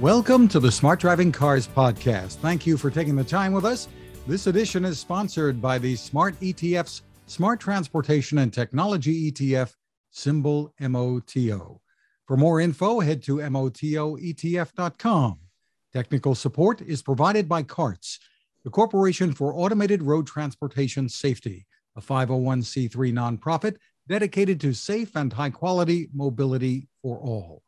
Welcome to the Smart Driving Cars podcast. Thank you for taking the time with us. This edition is sponsored by the Smart ETF's Smart Transportation and Technology ETF, symbol MOTO. For more info, head to MOTOETF.com. Technical support is provided by CARTS, the Corporation for Automated Road Transportation Safety, a 501c3 nonprofit dedicated to safe and high quality mobility for all.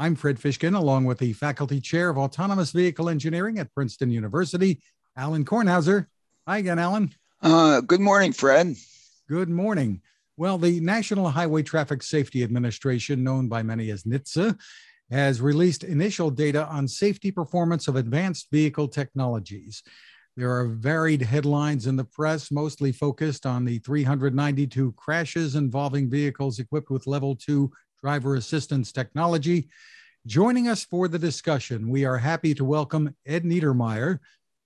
I'm Fred Fishkin, along with the Faculty Chair of Autonomous Vehicle Engineering at Princeton University, Alan Kornhauser. Hi again, Alan. Uh, good morning, Fred. Good morning. Well, the National Highway Traffic Safety Administration, known by many as NHTSA, has released initial data on safety performance of advanced vehicle technologies. There are varied headlines in the press, mostly focused on the 392 crashes involving vehicles equipped with level two driver assistance technology. Joining us for the discussion, we are happy to welcome Ed Niedermeyer,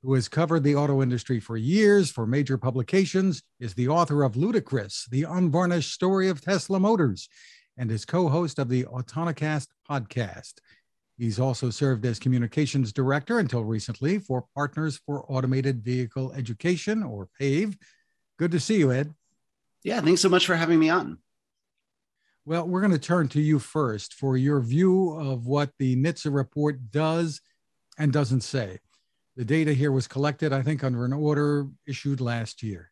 who has covered the auto industry for years for major publications, is the author of Ludicrous, the unvarnished story of Tesla Motors, and is co host of the Autonocast podcast. He's also served as communications director until recently for Partners for Automated Vehicle Education, or PAVE. Good to see you, Ed. Yeah, thanks so much for having me on. Well, we're going to turn to you first for your view of what the NHTSA report does and doesn't say. The data here was collected, I think, under an order issued last year.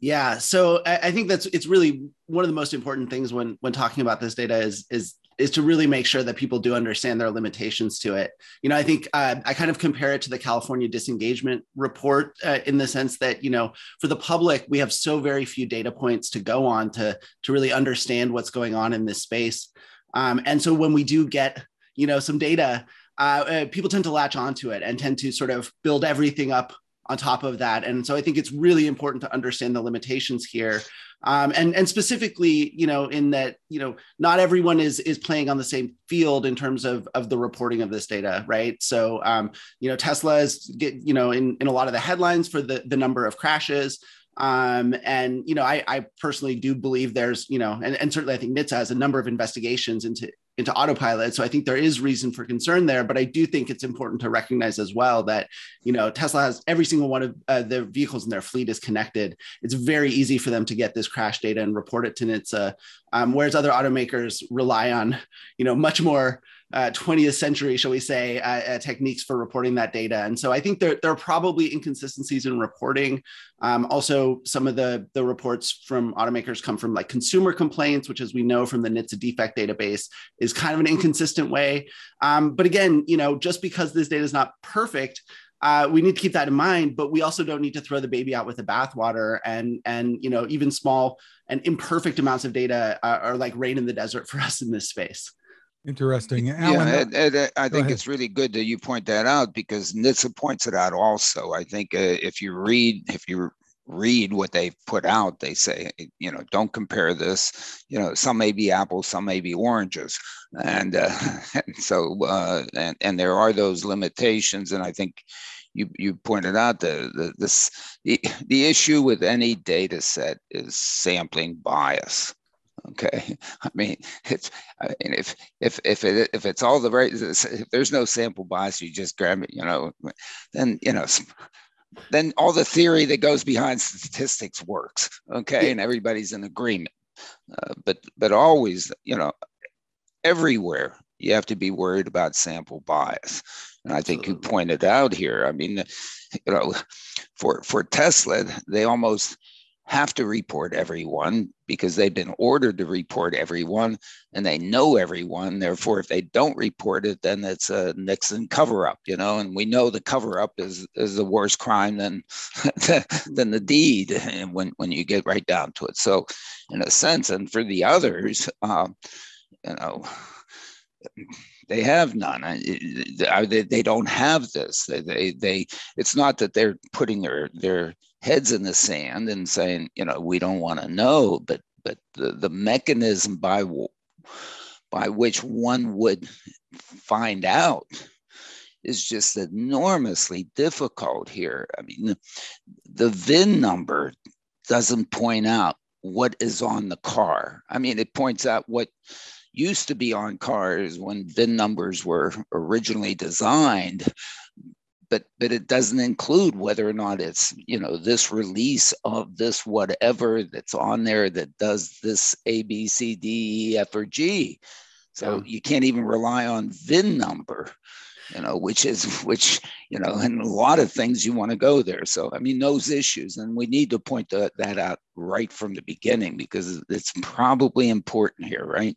Yeah, so I, think that's it's really one of the most important things when when talking about this data is is is to really make sure that people do understand their limitations to it. You know, I think uh, I kind of compare it to the California disengagement report uh, in the sense that you know, for the public, we have so very few data points to go on to to really understand what's going on in this space. Um, and so when we do get you know some data, uh, uh people tend to latch onto it and tend to sort of build everything up on top of that. And so I think it's really important to understand the limitations here. Um, and and specifically, you know, in that you know not everyone is is playing on the same field in terms of of the reporting of this data, right? So um, you know, Tesla is get you know in in a lot of the headlines for the the number of crashes. Um, and you know, I, I personally do believe there's you know, and, and certainly I think NHTSA has a number of investigations into into autopilot. So I think there is reason for concern there, but I do think it's important to recognize as well that you know Tesla has every single one of uh, the vehicles in their fleet is connected. It's very easy for them to get this crash data and report it to NHTSA, um, whereas other automakers rely on you know much more uh, 20th century, shall we say, uh, uh, techniques for reporting that data. And so I think there, there are probably inconsistencies in reporting. Um, also, some of the, the reports from automakers come from like consumer complaints, which, as we know from the NHTSA defect database, is kind of an inconsistent way. Um, but again, you know, just because this data is not perfect, uh, we need to keep that in mind, but we also don't need to throw the baby out with the bathwater. And and you know, even small and imperfect amounts of data are, are like rain in the desert for us in this space. Interesting. Alan, yeah, Ed, Ed, I think it's really good that you point that out because NHTSA points it out also. I think uh, if you read, if you read what they've put out, they say, you know, don't compare this. You know, some may be apples, some may be oranges, and, uh, and so uh, and and there are those limitations. And I think you you pointed out the, the this the, the issue with any data set is sampling bias Okay, I mean it's I mean, if if if it if it's all the right if there's no sample bias, you just grab it, you know, then you know then all the theory that goes behind statistics works. Okay, and everybody's in agreement. Uh, but but always, you know, everywhere you have to be worried about sample bias. And I think you pointed out here. I mean, you know, for for Tesla, they almost have to report everyone because they've been ordered to report everyone and they know everyone. Therefore, if they don't report it, then it's a Nixon cover up, you know, and we know the cover up is, is the worst crime than, than the deed and when, when you get right down to it. So, in a sense, and for the others, um, you know, they have none. They, they don't have this. They, they, they, it's not that they're putting their, their heads in the sand and saying, you know, we don't want to know, but but the, the mechanism by by which one would find out is just enormously difficult here. I mean, the VIN number doesn't point out what is on the car. I mean, it points out what used to be on cars when VIN numbers were originally designed, but but it doesn't include whether or not it's you know this release of this whatever that's on there that does this A B C D E F or G. So you can't even rely on VIN number you know, which is which, you know, and a lot of things you want to go there. So I mean, those issues, and we need to point that, that out right from the beginning because it's probably important here, right?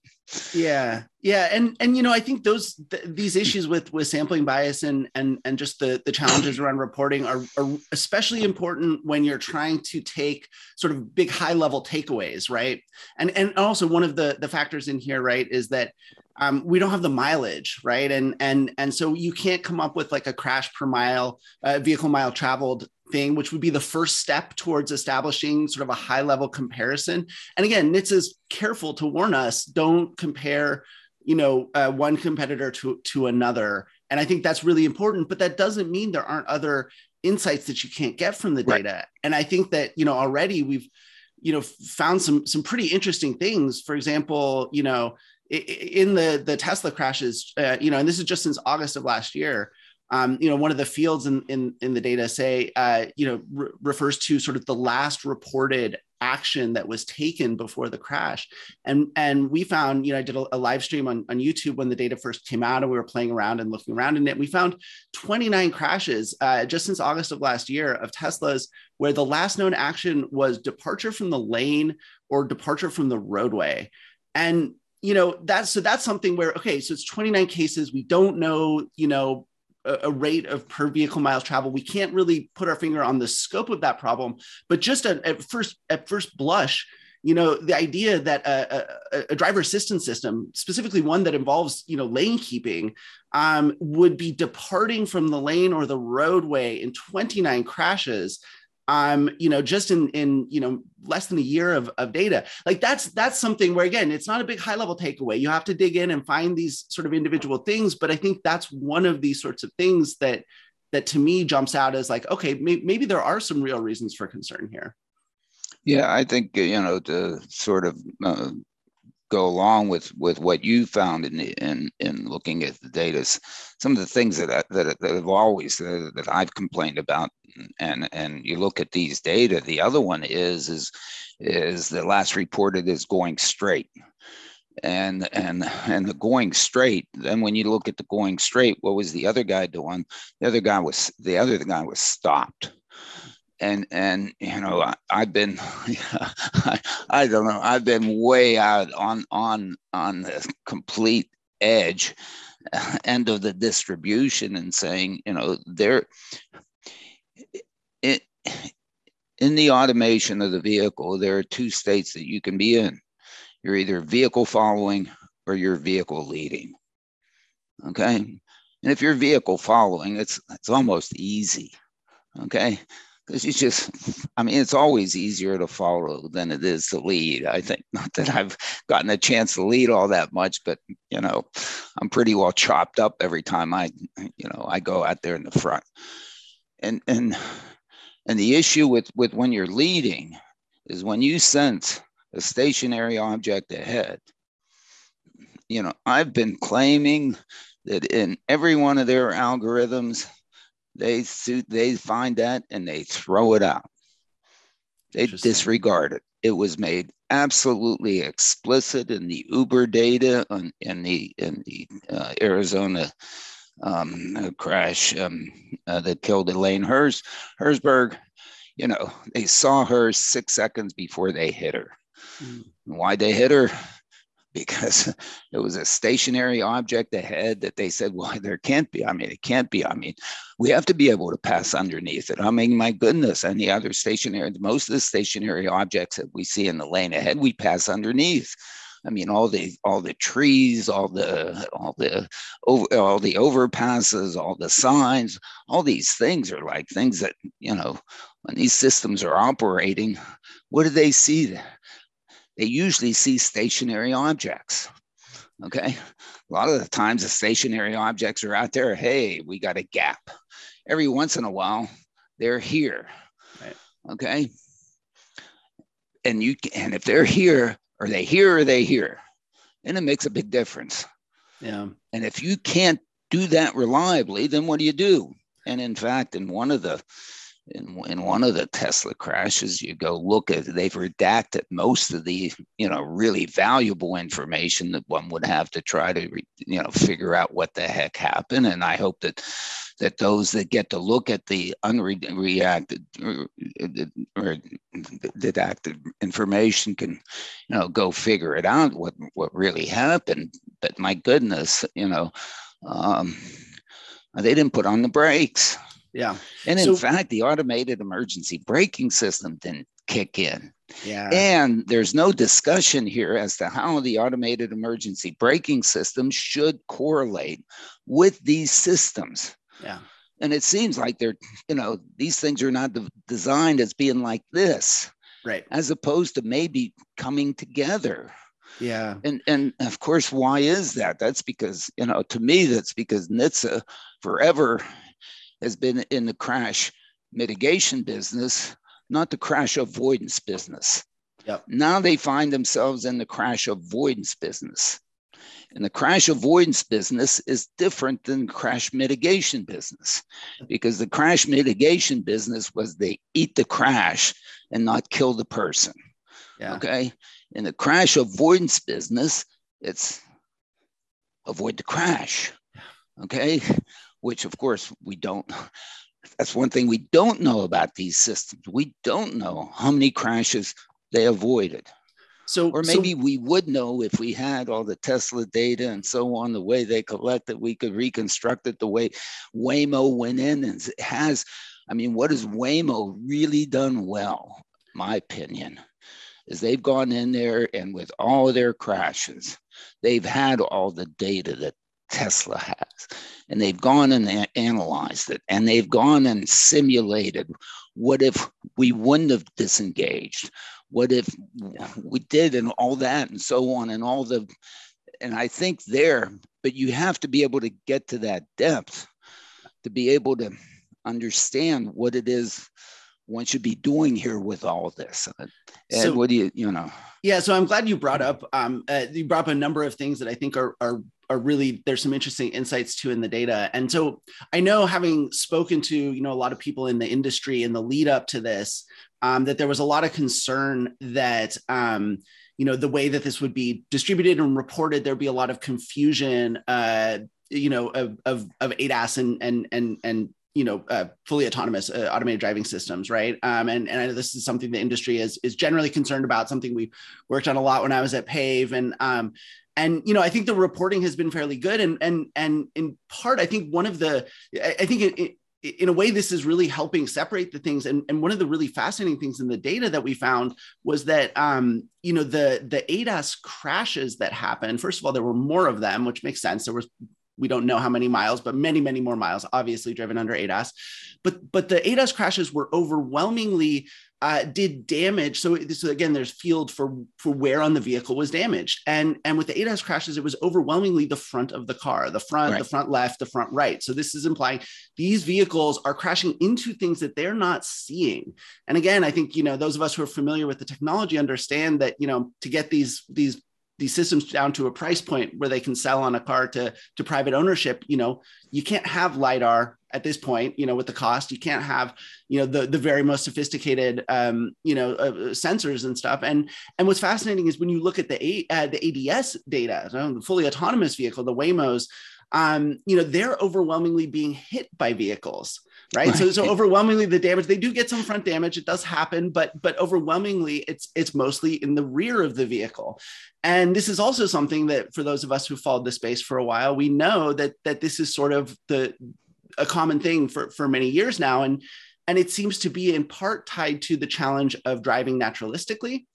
Yeah, yeah, and and you know, I think those th- these issues with with sampling bias and and and just the the challenges around reporting are, are especially important when you're trying to take sort of big high level takeaways, right? And and also one of the the factors in here, right, is that um, we don't have the mileage, right? And and and so you can't come up with like a crash per mile, uh, vehicle mile traveled thing, which would be the first step towards establishing sort of a high level comparison. And again, NHTSA is careful to warn us: don't compare, you know, uh, one competitor to to another. And I think that's really important. But that doesn't mean there aren't other insights that you can't get from the data. Right. And I think that you know already we've you know found some some pretty interesting things. For example, you know in the the Tesla crashes, uh, you know, and this is just since August of last year. Um, you know, one of the fields in in, in the data say, uh, you know, re- refers to sort of the last reported action that was taken before the crash, and and we found, you know, I did a, a, live stream on on YouTube when the data first came out, and we were playing around and looking around in it. We found 29 crashes uh, just since August of last year of Teslas where the last known action was departure from the lane or departure from the roadway, and you know that's so that's something where okay so it's 29 cases. We don't know you know a, a, rate of per vehicle miles travel we can't really put our finger on the scope of that problem. But just at, at first at first blush you know the idea that a, a, a, driver assistance system specifically one that involves you know lane keeping um, would be departing from the lane or the roadway in 29 crashes um, you know, just in in you know less than a year of, of data. Like that's that's something where again, it's not a big high level takeaway. You have to dig in and find these sort of individual things. But I think that's one of these sorts of things that that to me jumps out as like, okay, may, maybe there are some real reasons for concern here. Yeah, I think you know to sort of uh, go along with with what you found in the, in in looking at the data. Some of the things that I, that, that have always uh, that I've complained about, and and you look at these data. The other one is is is the last reported is going straight and and and the going straight then when you look at the going straight what was the other guy doing the other guy was the other guy was stopped and and you know I, have been I, I don't know I've been way out on on on the complete edge uh, end of the distribution and saying you know there in the automation of the vehicle there are two states that you can be in. You're either vehicle following or you're vehicle leading. Okay? And if you're vehicle following it's it's almost easy. Okay because you just i mean it's always easier to follow than it is to lead i think. Not that i've gotten a chance to lead all that much but you know i'm pretty well chopped up every time i you know i go out there in the front. And and and the issue with with when you're leading is when you sense a stationary object ahead. You know i've been claiming that in every one of their algorithms they suit, they find that and they throw it out. They disregard it. It was made absolutely explicit in the Uber data on, in the in the uh, Arizona um, crash um, uh, that killed Elaine Hers, Herzberg. You know, they saw her six seconds before they hit her. Mm. Why they hit her? Because it was a stationary object ahead that they said, well, there can't be. I mean, it can't be. I mean, we have to be able to pass underneath it. I mean, my goodness, any other stationary, most of the stationary objects that we see in the lane ahead, we pass underneath. I mean, all the all the trees, all the all the over, all the overpasses, all the signs, all these things are like things that you know when these systems are operating. What do they see? They usually see stationary objects. Okay. A lot of the times the stationary objects are out there. Hey, we got a gap. Every once in a while, they're here. Right. Okay. And you and if they're here, are they here or are they here? and it makes a big difference. Yeah. And if you can't do that reliably, then what do you do? And in fact, in one of the in, in one of the Tesla crashes, you go look at they've redacted most of the you know really valuable information that one would have to try to you know figure out what the heck happened. And I hope that that those that get to look at the unredacted or redacted information can you know go figure it out what what really happened. But my goodness, you know. Um, they didn't put on the brakes. Yeah. And in fact, the automated emergency braking system didn't kick in. Yeah. And there's no discussion here as to how the automated emergency braking system should correlate with these systems. Yeah. And it seems like they're, you know, these things are not designed as being like this. Right. As opposed to maybe coming together. Yeah. And and of course, why is that? That's because, you know, to me, that's because NHTSA forever has been in the crash mitigation business, not the crash avoidance business. Yep. Now they find themselves in the crash avoidance business. And the crash avoidance business is different than the crash mitigation business because the crash mitigation business was they eat the crash and not kill the person. Yeah. Okay. In the crash avoidance business, it's avoid the crash. Okay which of course we don't. That's one thing we don't know about these systems. We don't know how many crashes they avoided. So, or maybe so, we would know if we had all the Tesla data and so on, the way they collect it, we could reconstruct it the way Waymo went in and has. I mean, what has Waymo really done well, my opinion, is they've gone in there and with all their crashes, they've had all the data that Tesla has. And they've gone and analyzed it and they've gone and simulated what if we wouldn't have disengaged? What if we did and all that and so on and all the, and I think there, but you have to be able to get to that depth to be able to understand what it is one should be doing here with all this. And so, what do you, you know? Yeah, so I'm glad you brought up um, uh, you brought up a number of things that I think are are are really there's some interesting insights to in the data. And so I know having spoken to you know a lot of people in the industry in the lead up to this, um, that there was a lot of concern that um, you know the way that this would be distributed and reported, there'd be a lot of confusion. Uh, you know of, of, of ADAS and and and and you know uh, fully autonomous uh, automated driving systems right um, and, and I know this is something the industry is is generally concerned about something we worked on a lot when i was at pave and um, and you know i think the reporting has been fairly good and and and in part i think one of the i think it, it in a way, this is really helping separate the things. And, and one of the really fascinating things in the data that we found was that, um, you know, the, the ADAS crashes that happened, first of all, there were more of them, which makes sense. There was we don't know how many miles, but many, many more miles, obviously driven under ADAS. But but the ADAS crashes were overwhelmingly uh, did damage. So, so again, there's field for for where on the vehicle was damaged, and and with the ADAS crashes, it was overwhelmingly the front of the car, the front, right. the front left, the front right. So this is implying these vehicles are crashing into things that they're not seeing. And again, I think you know those of us who are familiar with the technology understand that you know to get these these these systems down to a price point where they can sell on a car to to private ownership you know you can't have lidar at this point you know with the cost. You can't have you know the the very most sophisticated um you know uh, sensors and stuff. And and what's fascinating is when you look at the uh, the ADS data so the fully autonomous vehicle the waymos um, you know, they're overwhelmingly being hit by vehicles, right? right? So, so overwhelmingly the damage, they do get some front damage. It does happen, but but overwhelmingly it's it's mostly in the rear of the vehicle. And this is also something that for those of us who followed the space for a while, we know that that this is sort of the a common thing for for many years now. And and it seems to be in part tied to the challenge of driving naturalistically.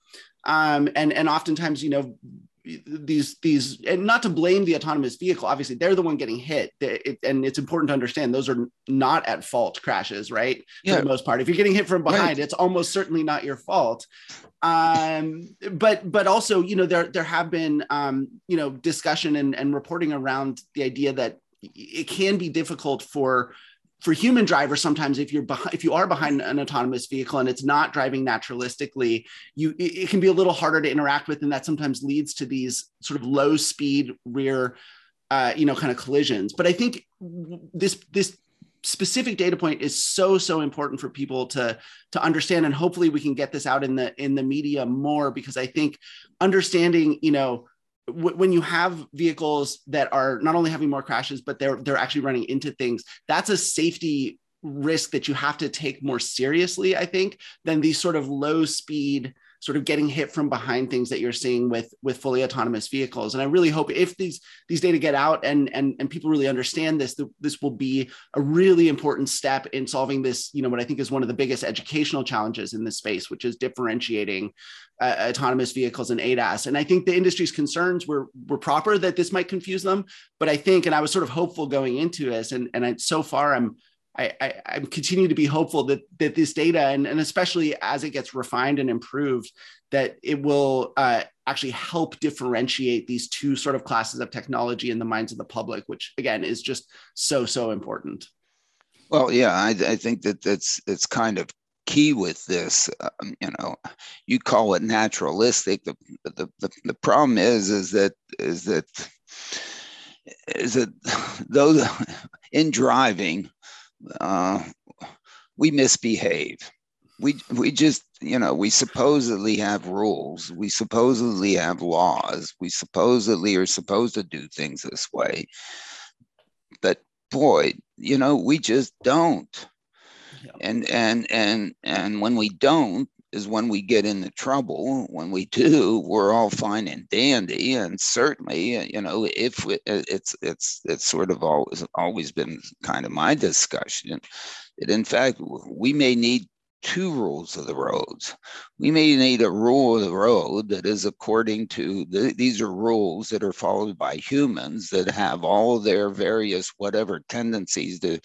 Um, and and oftentimes, you know, these these and not to blame the autonomous vehicle obviously they're the one getting hit it, and it's important to understand those are not at fault crashes right yeah. for the most part if you're getting hit from behind right. it's almost certainly not your fault um but but also you know there there have been um you know discussion and, and reporting around the idea that it can be difficult for for human drivers sometimes if you're behind, if you are behind an autonomous vehicle and it's not driving naturalistically you it, can be a little harder to interact with and that sometimes leads to these sort of low speed rear uh, you know kind of collisions. But i think this this specific data point is so so important for people to to understand and hopefully we can get this out in the in the media more because i think understanding you know w- when you have vehicles that are not only having more crashes but they're they're actually running into things that's a safety risk that you have to take more seriously i think than these sort of low speed sort of getting hit from behind things that you're seeing with with fully autonomous vehicles. And I really hope if these these data get out and and and people really understand this, this will be a really important step in solving this. You know what I think is one of the biggest educational challenges in this space, which is differentiating uh, autonomous vehicles and ADAS. And I think the industry's concerns were were proper that this might confuse them. But I think, and I was sort of hopeful going into this, and and I, so far I'm I, I, I continue to be hopeful that that this data and, and especially as it gets refined and improved, that it will uh, actually help differentiate these two sort of classes of technology in the minds of the public, which again is just so so important. Well, yeah, I, I think that that's it's kind of key with this. Um, you know, you call it naturalistic. The, the the the problem is is that is that is that those in driving uh, we misbehave. We we just you know we supposedly have rules. We supposedly have laws. We supposedly are supposed to do things this way, but boy, you know we just don't. Yeah. And and and and when we don't, is when we get into trouble. When we do, we're all fine and dandy. And certainly, you know, if uh, it's it's it's sort of always always been kind of my discussion that in fact we may need two rules of the roads. We may need a rule of the road that is according to the, these are rules that are followed by humans that have all their various whatever tendencies to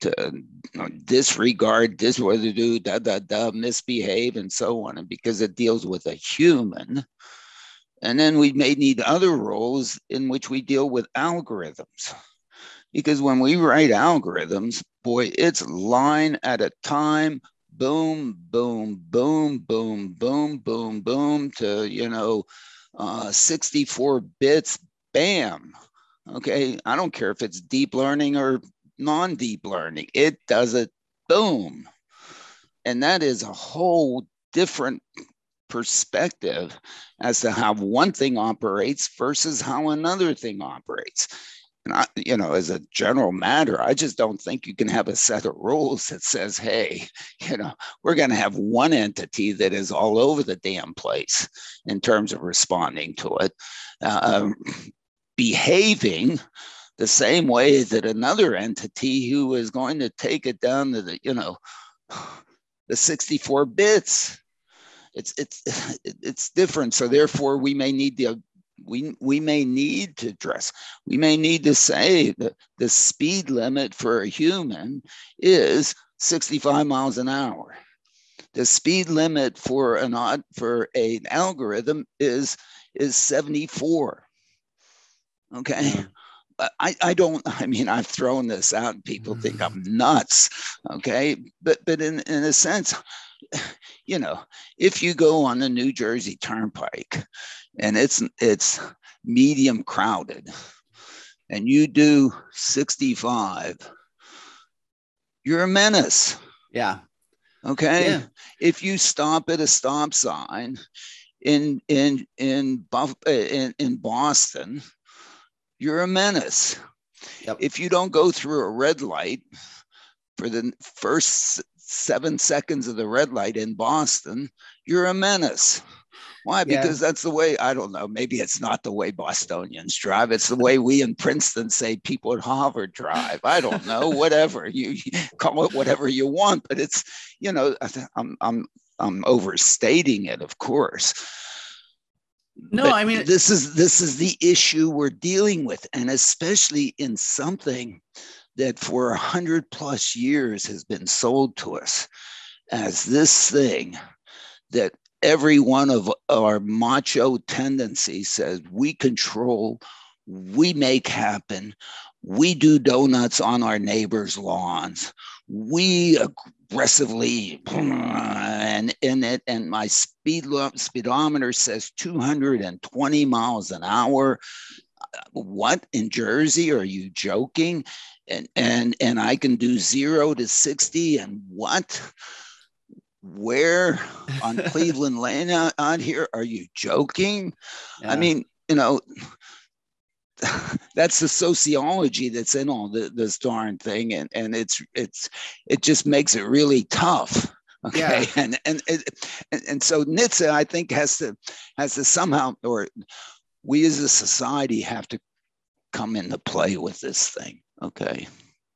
to disregard, dis to do da da da, misbehave, and so on. And because it deals with a human, and then we may need other roles in which we deal with algorithms. Because when we write algorithms, boy, it's line at a time, boom, boom, boom, boom, boom, boom, boom, to, you know, uh, 64 bits, bam. Okay. I don't care if it's deep learning or non deep learning. It does it, boom. And that is a whole different perspective as to how one thing operates versus how another thing operates. And I, you know, as a general matter, I just don't think you can have a set of rules that says, hey, you know, we're going to have one entity that is all over the damn place in terms of responding to it, uh, behaving the same way that another entity who is going to take it down to the, you know, the 64 bits. It's it's it's different. So therefore, we may need the we we may need to address. We may need to say that the speed limit for a human is 65 miles an hour. The speed limit for an odd for an algorithm is is 74. Okay. I, I don't I mean I've thrown this out and people think I'm mm. nuts okay but but in, in a sense you know if you go on the New Jersey Turnpike and it's it's medium crowded and you do 65 you're a menace yeah okay yeah. if you stop at a stop sign in in in Buff, in, in Boston you're a menace. Yep. If you don't go through a red light for the first seven seconds of the red light in Boston, you're a menace. Why? Yeah. Because that's the way, I don't know, maybe it's not the way Bostonians drive. It's the way we in Princeton say people at Harvard drive. I don't know, whatever. You, you call it whatever you want, but it's, you know, I'm, I'm, I'm overstating it, of course. No, but I mean this is this is the issue we're dealing with, and especially in something that for a hundred plus years has been sold to us as this thing that every one of our macho tendencies says we control, we make happen, we do donuts on our neighbors' lawns. We aggressively and in it, and my speed speedometer says 220 miles an hour. What in Jersey? Are you joking? And and and I can do zero to 60 and what? Where on Cleveland Lane uh, out here? Are you joking? Yeah. I mean, you know, that's the sociology that's in all the, this darn thing. And and it's it's it just makes it really tough. Okay. Yeah. and, and and and so NHTSA i think has to has to somehow or we as a society have to come into play with this thing. Okay.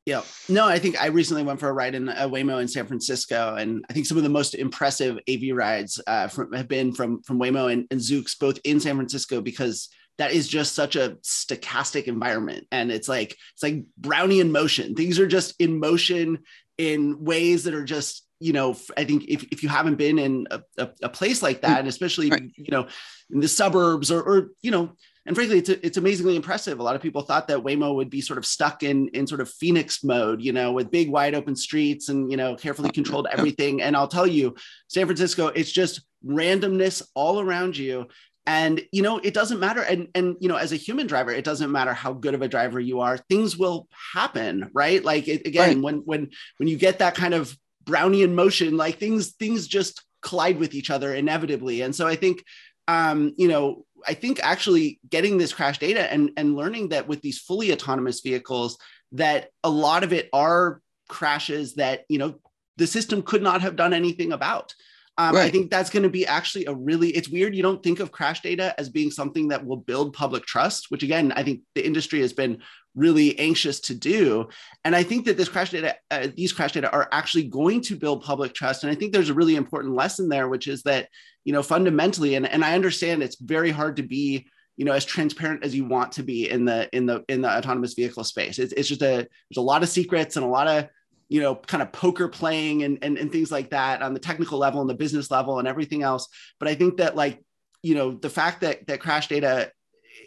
Yeah. No i think i recently went for a ride in a waymo in san francisco and i think some of the most impressive av rides uh, from, have been from from waymo and, and zoox both in san francisco because that is just such a stochastic environment. And it's like it's like brownian motion. Things are just in motion in ways that are just you know i think if, if you haven't been in a, a, a place like that and especially right. you know in the suburbs or, or you know and frankly it's, it's amazingly impressive. A lot of people thought that waymo would be sort of stuck in in sort of phoenix mode you know with big wide open streets and you know carefully oh, controlled everything. And i'll tell you san francisco it's just randomness all around you and you know it doesn't matter. And and you know as a human driver it doesn't matter how good of a driver you are things will happen right? Like it, again right. when when when you get that kind of brownian motion like things things just collide with each other inevitably. And so i think um you know i think actually getting this crash data and and learning that with these fully autonomous vehicles that a lot of it are crashes that you know the system could not have done anything about um, right. I think that's going to be actually a really, it's weird. You don't think of crash data as being something that will build public trust, which again, I think the industry has been really anxious to do. And I think that this crash data, uh, these crash data are actually going to build public trust. And I think there's a really important lesson there, which is that, you know, fundamentally, and, and I understand it's very hard to be, you know, as transparent as you want to be in the, in the, in the autonomous vehicle space. It's, it's just a, there's a lot of secrets and a lot of, you know, kind of poker playing and, and, and things like that on the technical level and the business level and everything else. But I think that like, you know, the fact that that crash data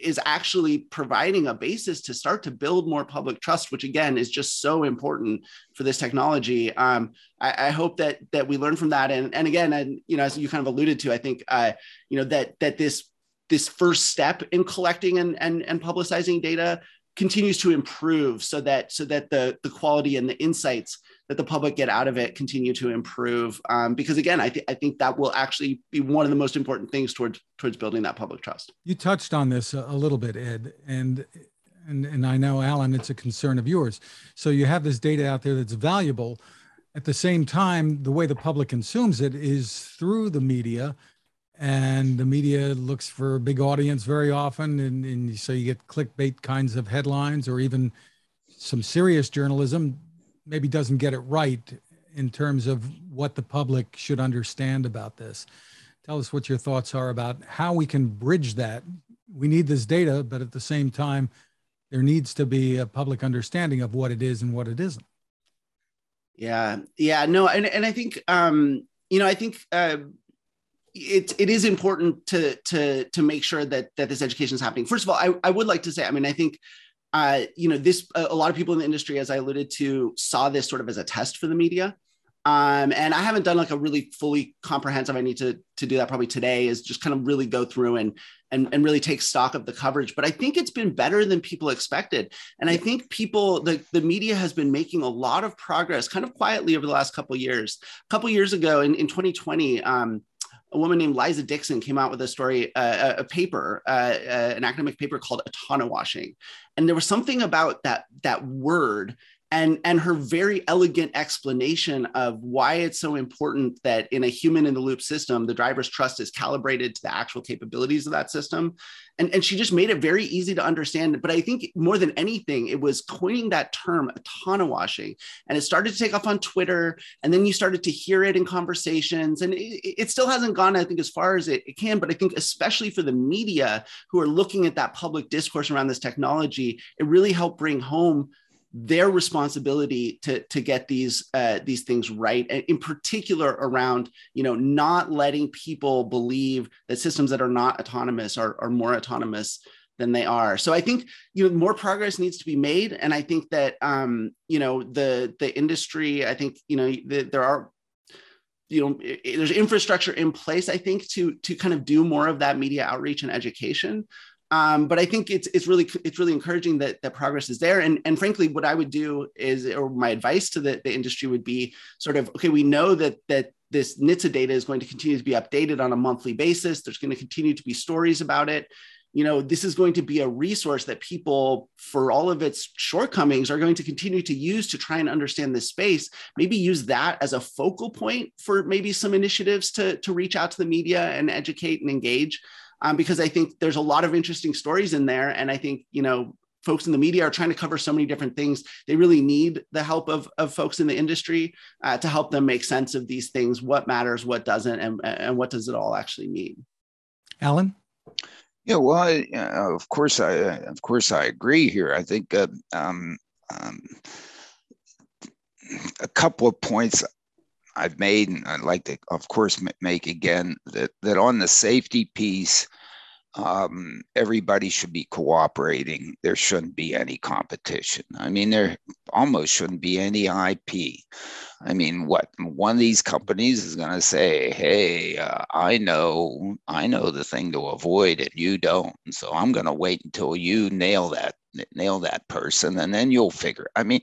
is actually providing a basis to start to build more public trust, which again is just so important for this technology. Um, I, I, hope that that we learn from that, and and again, and you know, as you kind of alluded to, I think uh, you know that that this this first step in collecting and and, and publicizing data continues to improve so that so that the the quality and the insights that the public get out of it continue to improve um, because again I, th- I think that will actually be one of the most important things towards towards building that public trust. You touched on this a little bit ed and and and i know alan it's a concern of yours. So you have this data out there that's valuable. At the same time the way the public consumes it is through the media and the media looks for a big audience very often and, and, so you get clickbait kinds of headlines or even some serious journalism maybe doesn't get it right in terms of what the public should understand about this. Tell us what your thoughts are about how we can bridge that. We need this data but at the same time there needs to be a public understanding of what it is and what it isn't. Yeah. Yeah no and, and i think um you know i think uh it, it is important to to to make sure that that this education is happening. First of all, I, I would like to say, I mean, I think uh, you know this a lot of people in the industry, as I alluded to, saw this sort of as a test for the media. Um, and I haven't done like a really fully comprehensive. I need to to do that probably today. Is just kind of really go through and and and really take stock of the coverage. But I think it's been better than people expected, and I think people the the media has been making a lot of progress, kind of quietly over the last couple years. A couple years ago, in in 2020. Um, a woman named Liza Dixon came out with a story, uh, a paper, uh, uh, an academic paper called "Autonowashing," and there was something about that that word and and her very elegant explanation of why it's so important that in a human in the loop system the driver's trust is calibrated to the actual capabilities of that system. And and she just made it very easy to understand. But i think more than anything it was coining that term autonowashing and it started to take off on twitter and then you started to hear it in conversations. And it, it still hasn't gone i think as far as it, it can. But i think especially for the media who are looking at that public discourse around this technology it really helped bring home their responsibility to to get these uh, these things right, and in particular around you know not letting people believe that systems that are not autonomous are, are more autonomous than they are. So I think you know more progress needs to be made, and I think that um, you know the the industry. I think you know the, there are you know there's infrastructure in place. I think to to kind of do more of that media outreach and education. Um, but I think it's it's really it's really encouraging that that progress is there. And and frankly, what I would do is, or my advice to the, the industry would be sort of okay. We know that that this NHTSA data is going to continue to be updated on a monthly basis. There's going to continue to be stories about it you know this is going to be a resource that people for all of its shortcomings are going to continue to use to try and understand this space maybe use that as a focal point for maybe some initiatives to, to reach out to the media and educate and engage um, because i think there's a lot of interesting stories in there. And i think you know folks in the media are trying to cover so many different things. They really need the help of, of folks in the industry uh, to help them make sense of these things what matters what doesn't and, and what does it all actually mean. Alan? Yeah, well, I, uh, of course, I of course I agree here. I think uh, um, um, a couple of points I've made, and I'd like to, of course, make again that that on the safety piece, um, everybody should be cooperating. There shouldn't be any competition. I mean, there almost shouldn't be any IP. I mean, what one of these companies is going to say, "Hey, uh, I know, I know the thing to avoid, and you don't. So I'm going to wait until you nail that, nail that person, and then you'll figure." I mean,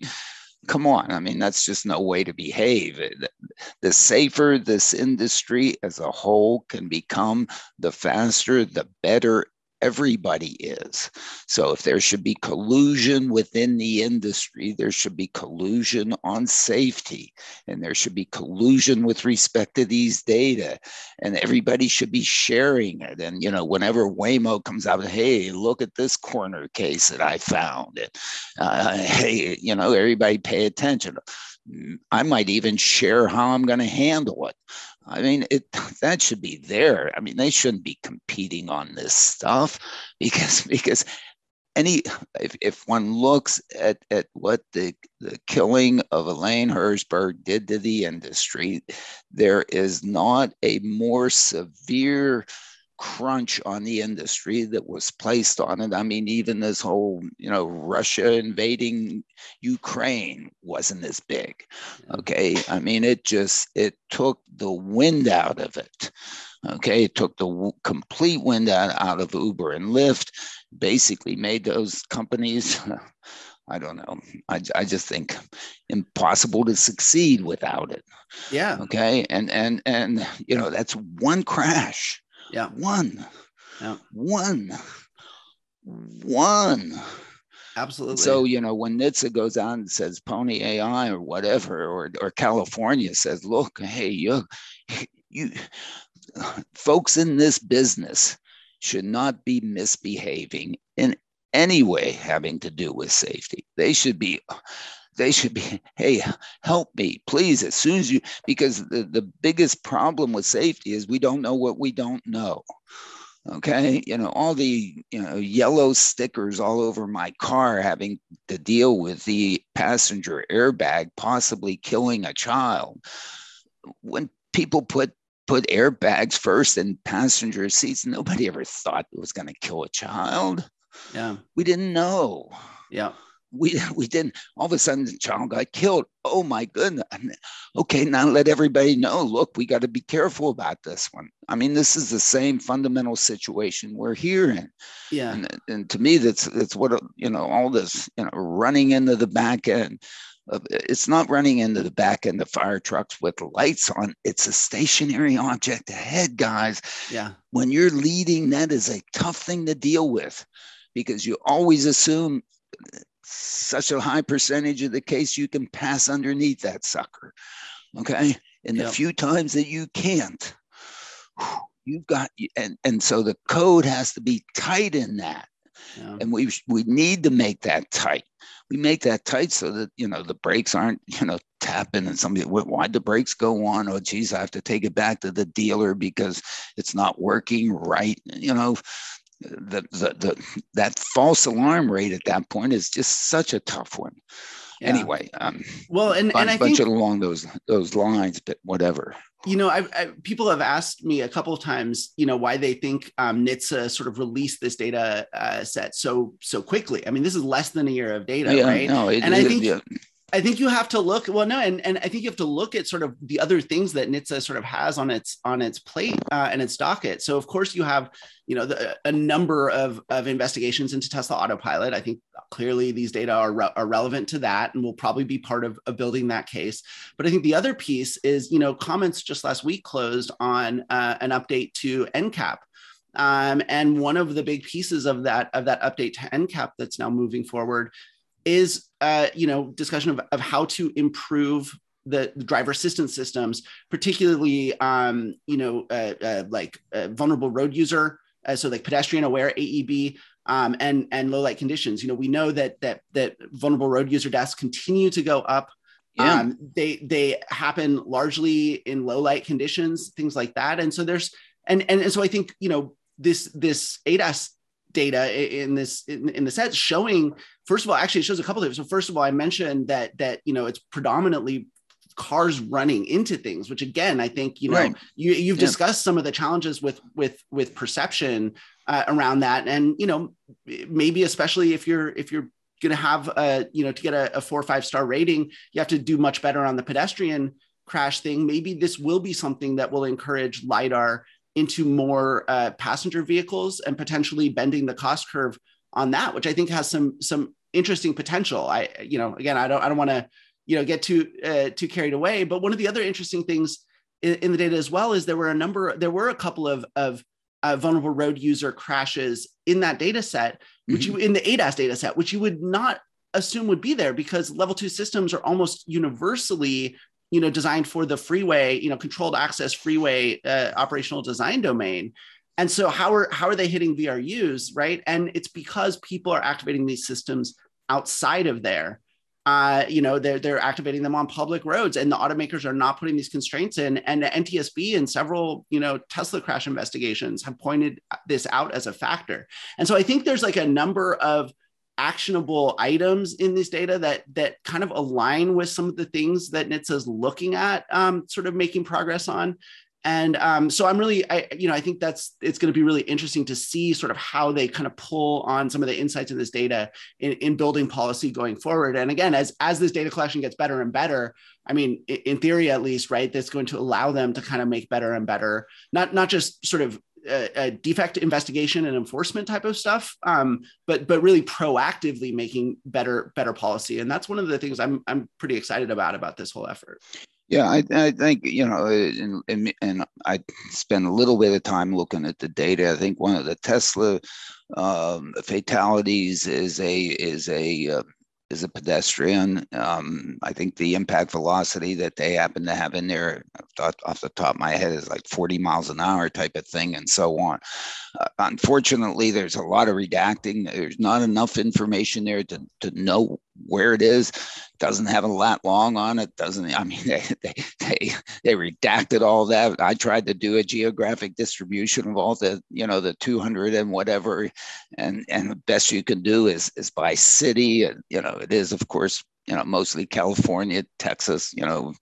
come on. I mean, that's just no way to behave. The safer this industry as a whole can become, the faster, the better everybody is. So if there should be collusion within the industry, there should be collusion on safety, and there should be collusion with respect to these data, and everybody should be sharing it. And you know, whenever Waymo comes out, hey, look at this corner case that I found. And, uh, hey, you know, everybody pay attention. I might even share how I'm going to handle it. I mean, it that should be there. I mean, they shouldn't be competing on this stuff because because any if, if one looks at, at what the, the killing of Elaine Herzberg did to the industry, there is not a more severe crunch on the industry that was placed on it. I mean, even this whole, you know, Russia invading Ukraine wasn't as big. Okay. I mean, it just, it took the wind out of it. Okay. It took the w- complete wind out, out of Uber and Lyft, basically made those companies. I don't know. I, I just think impossible to succeed without it. Yeah. Okay. And and and you know that's one crash yeah. One. Yeah. One. One. Absolutely. So, you know, when NHTSA goes on and says Pony AI or whatever, or, or California says, look, hey, you, you, folks in this business should not be misbehaving in any way having to do with safety. They should be they should be hey help me please as soon as you because the, the biggest problem with safety is we don't know what we don't know. Okay you know all the you know yellow stickers all over my car having to deal with the passenger airbag possibly killing a child. When people put put airbags first in passenger seats nobody ever thought it was going to kill a child. Yeah. We didn't know. Yeah we we didn't all of a sudden the child got killed. Oh my goodness. Okay now let everybody know look we got to be careful about this one. I mean this is the same fundamental situation we're here in. Yeah. And, and to me that's that's what you know all this you know running into the back end it's not running into the back end of fire trucks with lights on. It's a stationary object ahead guys. Yeah. When you're leading that is a tough thing to deal with because you always assume such a high percentage of the case you can pass underneath that sucker. Okay. And the yep. few times that you can't, you've got, and, and so the code has to be tight in that. Yeah. And we we need to make that tight. We make that tight so that you know the brakes aren't you know tapping and somebody why'd the brakes go on? Oh geez, I have to take it back to the dealer because it's not working right. You know, the, the, the that false alarm rate at that point is just such a tough one. yeah. anyway, um, well, and, and I bunch think along those those lines, but whatever. You know, I, I, people have asked me a couple of times, you know, why they think um, NHTSA sort of released this data uh, set so so quickly. I mean, this is less than a year of data, yeah, right? No, it, and it, I think yeah. I think you have to look well, no, and, and I think you have to look at sort of the other things that NHTSA sort of has on its on its plate uh, and its docket. So of course you have you know the, a number of of investigations into Tesla Autopilot. I think clearly these data are, re- are relevant to that and will probably be part of, of building that case. But I think the other piece is you know comments just last week closed on uh, an update to NCAP. Um, and one of the big pieces of that of that update to NCAP that's now moving forward is uh, you know discussion of, of how to improve the, the driver assistance systems, particularly um, you know uh, uh, like uh, vulnerable road user, uh, so like pedestrian aware AEB. Um, and and low light conditions. You know, we know that that that vulnerable road user deaths continue to go up. Yeah. Um, they they happen largely in low light conditions, things like that. And so there's and and, and so I think you know this this ADAS data in this in, in the set showing first of all actually it shows a couple of things so first of all i mentioned that that you know it's predominantly cars running into things which again i think you know right. you, you've yeah. discussed some of the challenges with with with perception uh, around that and you know maybe especially if you're if you're going to have a you know to get a, a four or five star rating you have to do much better on the pedestrian crash thing maybe this will be something that will encourage lidar into more uh, passenger vehicles and potentially bending the cost curve on that, which I think has some some interesting potential. I, you know, again, I don't I don't want to, you know, get too uh, too carried away. But one of the other interesting things in, in, the data as well is there were a number, there were a couple of of uh, vulnerable road user crashes in that data set, which mm-hmm. you in the ADAS data set, which you would not assume would be there because level two systems are almost universally you know designed for the freeway you know controlled access freeway uh, operational design domain. And so how are how are they hitting vrus right? And it's because people are activating these systems outside of there. Uh, you know they're they're activating them on public roads and the automakers are not putting these constraints in. And the ntsb and several you know tesla crash investigations have pointed this out as a factor. And so i think there's like a number of actionable items in this data that that kind of align with some of the things that NHTSA is looking at, um, sort of making progress on. And um, so I'm really, I, you know, I think that's it's going to be really interesting to see sort of how they kind of pull on some of the insights in this data in, in building policy going forward. And again, as as this data collection gets better and better, I mean, in theory at least, right, that's going to allow them to kind of make better and better, not not just sort of a, a defect investigation and enforcement type of stuff, um, but but really proactively making better better policy, and that's one of the things I'm I'm pretty excited about about this whole effort. Yeah, I, I think you know, and, and, I spent a little bit of time looking at the data. I think one of the Tesla um, fatalities is a is a uh, is a pedestrian. Um, I think the impact velocity that they happen to have in there, off the top of my head, is like 40 miles an hour type of thing, and so on. Uh, unfortunately, there's a lot of redacting. There's not enough information there to, to know where it is. Doesn't have a lat long on it. Doesn't. I mean, they, they they they redacted all that. I tried to do a geographic distribution of all the you know the 200 and whatever, and and the best you can do is is by city. And you know, it is of course you know mostly California, Texas. You know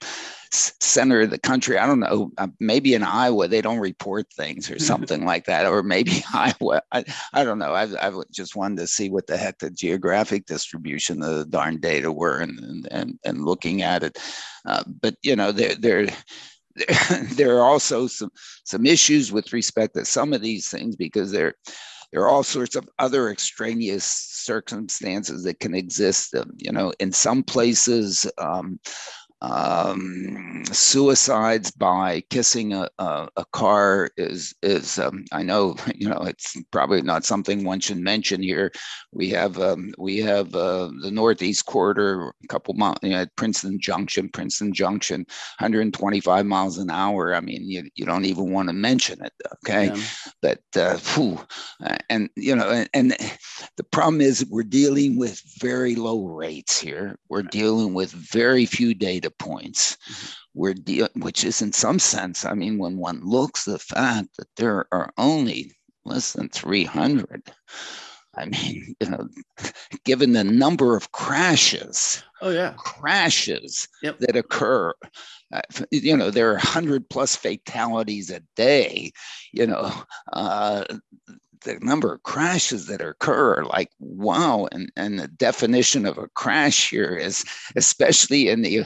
center of the country. I don't know. Uh, maybe in Iowa they don't report things or something like that, or maybe Iowa. I, I don't know. I, I just wanted to see what the heck the geographic distribution of the darn data were, and and and looking at it. Uh, but you know, there there there are also some some issues with respect to some of these things because they're there are all sorts of other extraneous circumstances that can exist. Um, you know, in some places, um, um, suicides by kissing a, a, a, car is is um, I know you know it's probably not something one should mention here. We have um, we have uh, the Northeast Corridor, a couple miles you know, at Princeton Junction, Princeton Junction, 125 miles an hour. I mean, you, you don't even want to mention it, okay? Yeah. But uh, whew, and you know, and, and the problem is we're dealing with very low rates here. We're dealing with very few data points. Mm-hmm. We're de- which is in some sense, I mean, when one looks the fact that there are only less than 300 I mean, you know, given the number of crashes, oh yeah, crashes yep. that occur, uh, you know, there are hundred plus fatalities a day. You know, uh, the number of crashes that occur are like wow and and the definition of a crash here is especially in the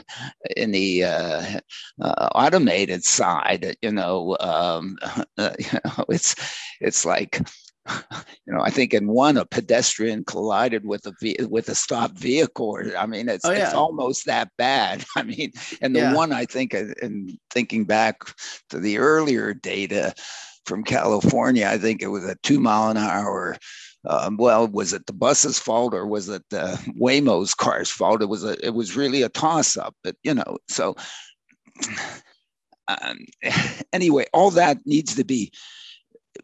in the uh, uh, automated side you know um, uh, you know it's it's like you know, I think in one a pedestrian collided with a with a stopped vehicle. I mean, it's, oh, yeah. it's almost that bad. I mean, and the yeah. one I think, in thinking back to the earlier data, from California. I think it was a two mile an hour. Um, well, was it the bus's fault or was it the Waymo's car's fault? It was a, it was really a toss up. But you know, so um, anyway, all that needs to be.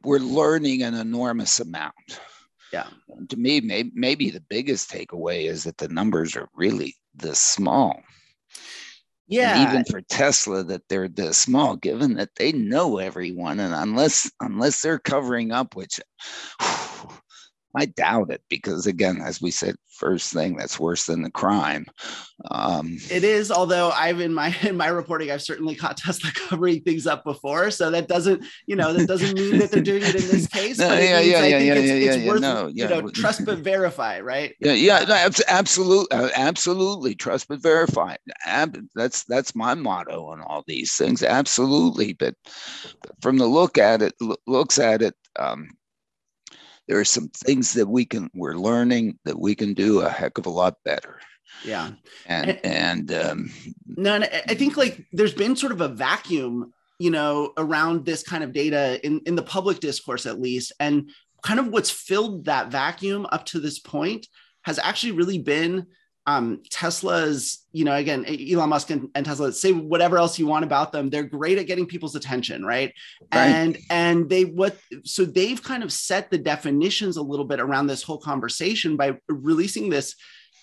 We're learning an enormous amount. Yeah. to me, maybe, maybe the biggest takeaway is that the numbers are really this small yeah. and even for tesla that they're this small given that they know everyone and unless unless they're covering up which I doubt it because, again, as we said, first thing that's worse than the crime. Um, it is, although I've in my in my reporting, I've certainly caught Tesla covering things up before. So that doesn't, you know, that doesn't mean that they're doing it in this case. no, yeah, yeah, yeah, yeah, yeah, yeah, worth, no, yeah. You know, trust but verify, right? Yeah, yeah, no, absolutely, uh, absolutely, trust but verify. That's that's my motto on all these things. Absolutely, but from the look at it, looks at it. Um, there are some things that we can we're learning that we can do a heck of a lot better. Yeah. And and, and um, no i think like there's been sort of a vacuum you know around this kind of data in in the public discourse at least. And kind of what's filled that vacuum up to this point has actually really been um, Tesla's, you know, again, Elon Musk and, and, Tesla say whatever else you want about them. They're great at getting people's attention, right? right? And and they what so they've kind of set the definitions a little bit around this whole conversation by releasing this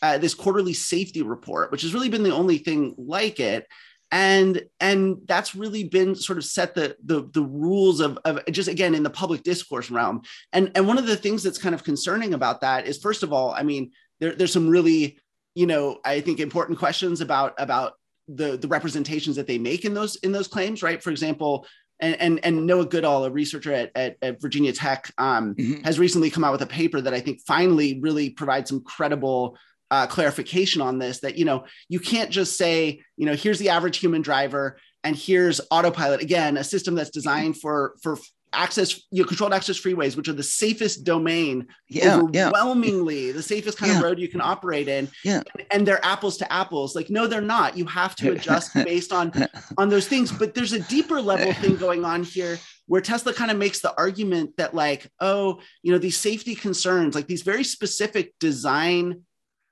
uh, this quarterly safety report, which has really been the only thing like it. And and that's really been sort of set the the, the rules of, of just again in the public discourse realm. And and one of the things that's kind of concerning about that is first of all, I mean, there, there's some really you know, I think important questions about about the the representations that they make in those in those claims, right? For example, and and, and Noah Goodall, a researcher at, at, at Virginia Tech, um, mm-hmm. has recently come out with a paper that I think finally really provides some credible uh, clarification on this. That you know you can't just say you know here's the average human driver and here's autopilot again, a system that's designed for for access you know, controlled access freeways which are the safest domain yeah, overwhelmingly yeah. the safest kind yeah. of road you can operate in yeah. and they're apples to apples like no they're not you have to adjust based on on those things but there's a deeper level thing going on here where tesla kind of makes the argument that like oh you know these safety concerns like these very specific design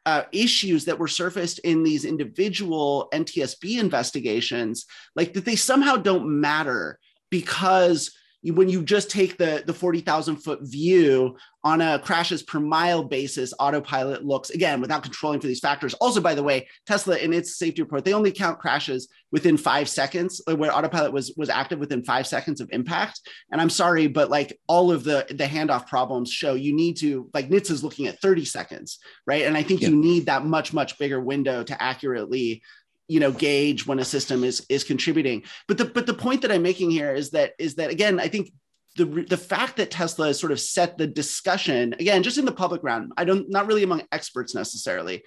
uh, issues that were surfaced in these individual NTSB investigations, like that they somehow don't matter because when you just take the the 40,000 foot view on a crashes per mile basis, autopilot looks again without controlling for these factors. Also, by the way, Tesla in its safety report, they only count crashes within five seconds, uh, where autopilot was was active within five seconds of impact. And I'm sorry, but like all of the the handoff problems show you need to like NHTSA is looking at 30 seconds, right? And I think yeah. you need that much much bigger window to accurately you know gauge when a system is is contributing. But the but the point that i'm making here is that is that again i think the the fact that tesla has sort of set the discussion again just in the public realm i don't not really among experts necessarily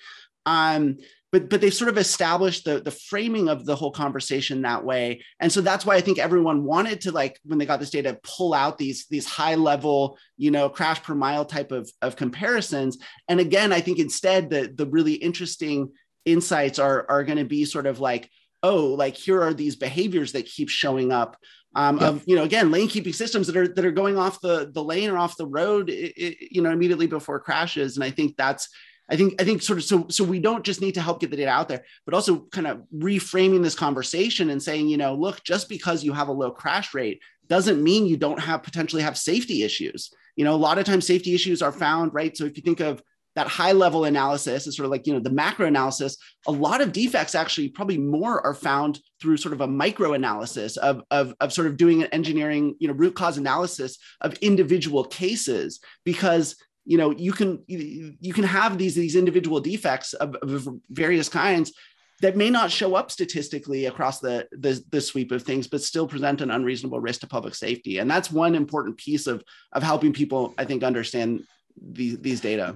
um but but they've sort of established the the framing of the whole conversation that way. And so that's why i think everyone wanted to like when they got this data pull out these these high level you know crash per mile type of of comparisons. And again i think instead the the really interesting insights are are going to be sort of like oh like here are these behaviors that keep showing up um, yeah. of you know again lane keeping systems that are that are going off the the lane or off the road it, it, you know immediately before crashes. And i think that's i think i think sort of so so we don't just need to help get the data out there but also kind of reframing this conversation and saying you know look just because you have a low crash rate doesn't mean you don't have potentially have safety issues. You know a lot of times safety issues are found right? So if you think of that high level analysis is sort of like you know the macro analysis a lot of defects actually probably more are found through sort of a micro analysis of, of, of sort of doing an engineering you know root cause analysis of individual cases because you know you can you can have these these individual defects of, of various kinds that may not show up statistically across the, the, the sweep of things, but still present an unreasonable risk to public safety. And that's one important piece of of helping people, I think, understand these these data.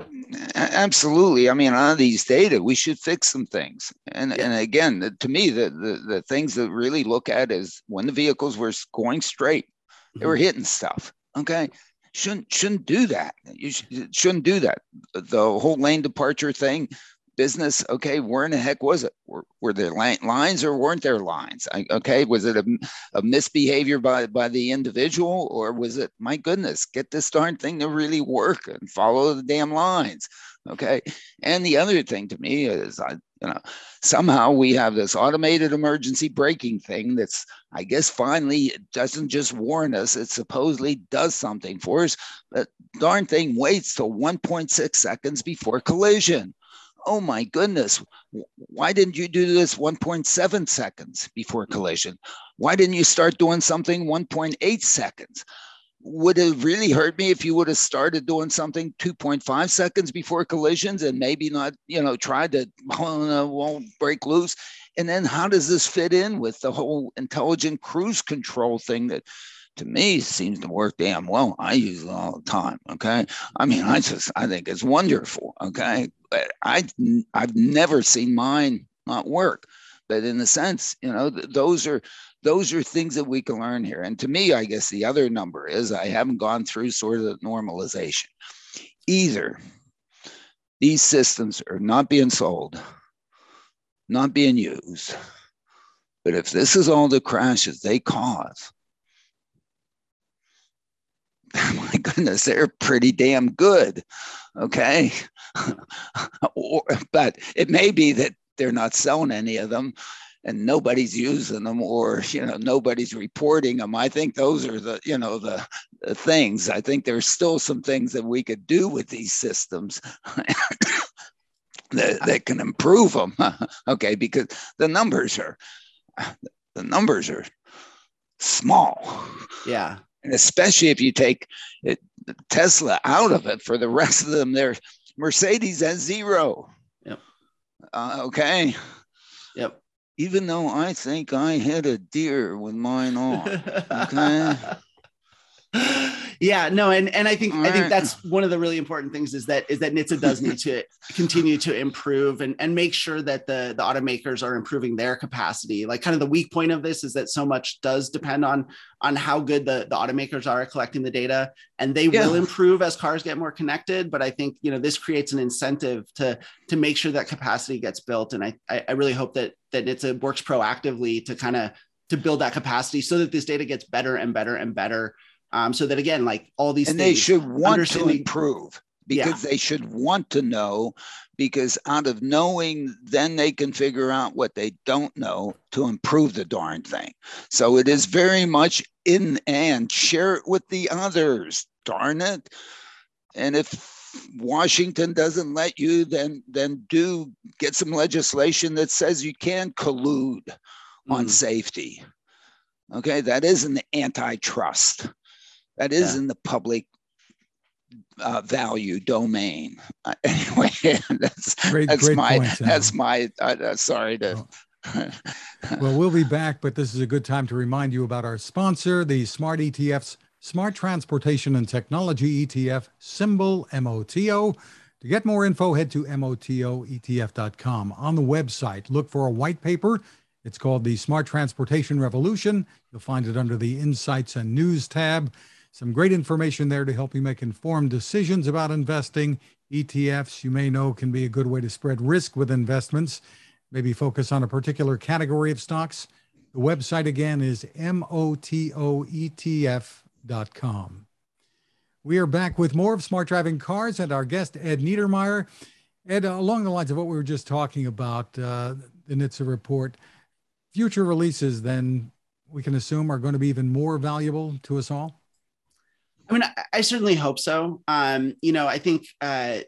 Absolutely. I mean, on these data, we should fix some things. And yeah. and again, to me, the, the the things that really look at is when the vehicles were going straight, they mm-hmm. were hitting stuff. Okay, shouldn't shouldn't do that. You shouldn't do that. The whole lane departure thing business? Okay where in the heck was it? Were, were there lines or weren't there lines? I, okay was it a, a misbehavior by, by the individual or was it my goodness get this darn thing to really work and follow the damn lines? Okay and the other thing to me is i you know somehow we have this automated emergency braking thing that's i guess finally it doesn't just warn us it supposedly does something for us but darn thing waits till 1.6 seconds before collision oh my goodness, why didn't you do this 1.7 seconds before collision? Why didn't you start doing something 1.8 seconds? Would it really hurt me if you would have started doing something 2.5 seconds before collisions and maybe not, you know, tried to oh, won't break loose? And then how does this fit in with the whole intelligent cruise control thing that to me seems to work damn well. I use it all the time. Okay. I mean, I just I think it's wonderful. Okay. But I I've never seen mine not work. But in a sense, you know, th- those are those are things that we can learn here. And to me, I guess the other number is I haven't gone through sort of normalization. Either these systems are not being sold, not being used. But if this is all the crashes they cause, my goodness, they're pretty damn good. Okay. or, but it may be that they're not selling any of them and nobody's using them or you know nobody's reporting them i think those are the you know the, the things i think there's still some things that we could do with these systems that, that can improve them okay because the numbers are the numbers are small yeah and especially if you take it, Tesla out of it for the rest of them, they're Mercedes at zero. Yep. Uh, okay. Yep. Even though I think I hit a deer with mine on. Okay. yeah no and and i think i think that's one of the really important things is that is that NHTSA does need to continue to improve and and make sure that the the automakers are improving their capacity like kind of the weak point of this is that so much does depend on on how good the the automakers are at collecting the data and they yeah. will improve as cars get more connected but i think you know this creates an incentive to to make sure that capacity gets built and i i really hope that that NHTSA works proactively to kind of to build that capacity so that this data gets better and better and better um, so that again, like all these things, they should want to improve because yeah. they should want to know because out of knowing then they can figure out what they don't know to improve the darn thing. So it is very much in and. Share it with the others darn it. And if washington doesn't let you then then do get some legislation that says you can collude mm. on safety. Okay? That is an antitrust that is yeah. in the public uh, value domain. Uh, anyway, that's great, that's great my point, that's my uh, sorry to. Well, well, we'll be back, but this is a good time to remind you about our sponsor, the Smart ETFs, Smart Transportation and Technology ETF, symbol MOTO. To get more info, head to MOTOETF.com. On the website, look for a white paper. It's called the Smart Transportation Revolution. You'll find it under the Insights and News tab. Some great information there to help you make informed decisions about investing. ETFs, you may know, can be a good way to spread risk with investments, maybe focus on a particular category of stocks. The website again is motoetf.com. We are back with more of Smart Driving Cars and our guest, Ed Niedermeyer. Ed, along the lines of what we were just talking about, uh, the NHTSA report, future releases then we can assume are going to be even more valuable to us all? I mean, I, I certainly hope so. Um, you know, I think, uh,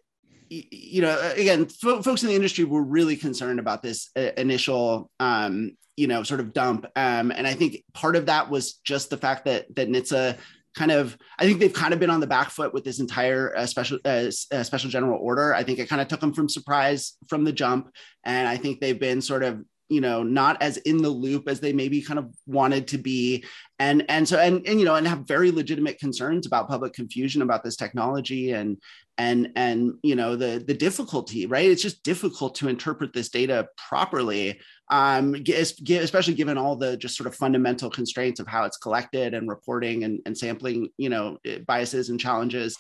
you know, again, folks in the industry were really concerned about this uh, initial, um, you know, sort of dump. Um, and I think part of that was just the fact that that NHTSA kind of I think they've kind of been on the back foot with this entire uh, special uh, uh, special general order. I think it kind of took them from surprise from the jump, and I think they've been sort of you know not as in the loop as they maybe kind of wanted to be. And and so and, and you know and have very legitimate concerns about public confusion about this technology and and and you know the the difficulty right? It's just difficult to interpret this data properly um especially given all the just sort of fundamental constraints of how it's collected and reporting and, and sampling you know biases and challenges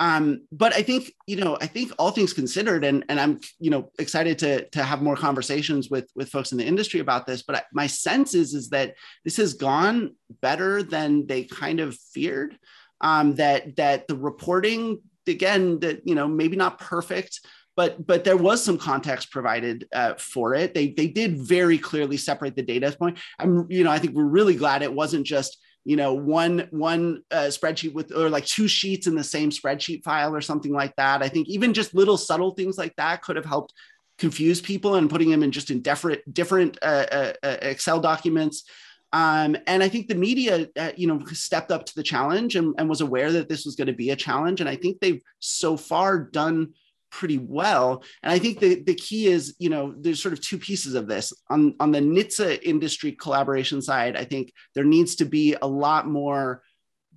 um, but I think you know, I think all things considered, and and I'm you know excited to to have more conversations with with folks in the industry about this. But I, my sense is is that this has gone better than they kind of feared. Um, that that the reporting again that you know maybe not perfect but but there was some context provided uh, for it. They they did very clearly separate the data point. I'm you know I think we're really glad it wasn't just you know one one uh, spreadsheet with or like two sheets in the same spreadsheet file or something like that. I think even just little subtle things like that could have helped confuse people and putting them in just in different different uh, uh, uh, excel documents. Um, and i think the media uh, you know stepped up to the challenge and, and was aware that this was going to be a challenge. And i think they've so far done pretty well. And I think the, the key is, you know, there's sort of two pieces of this. On, on the NHTSA industry collaboration side, I think there needs to be a lot more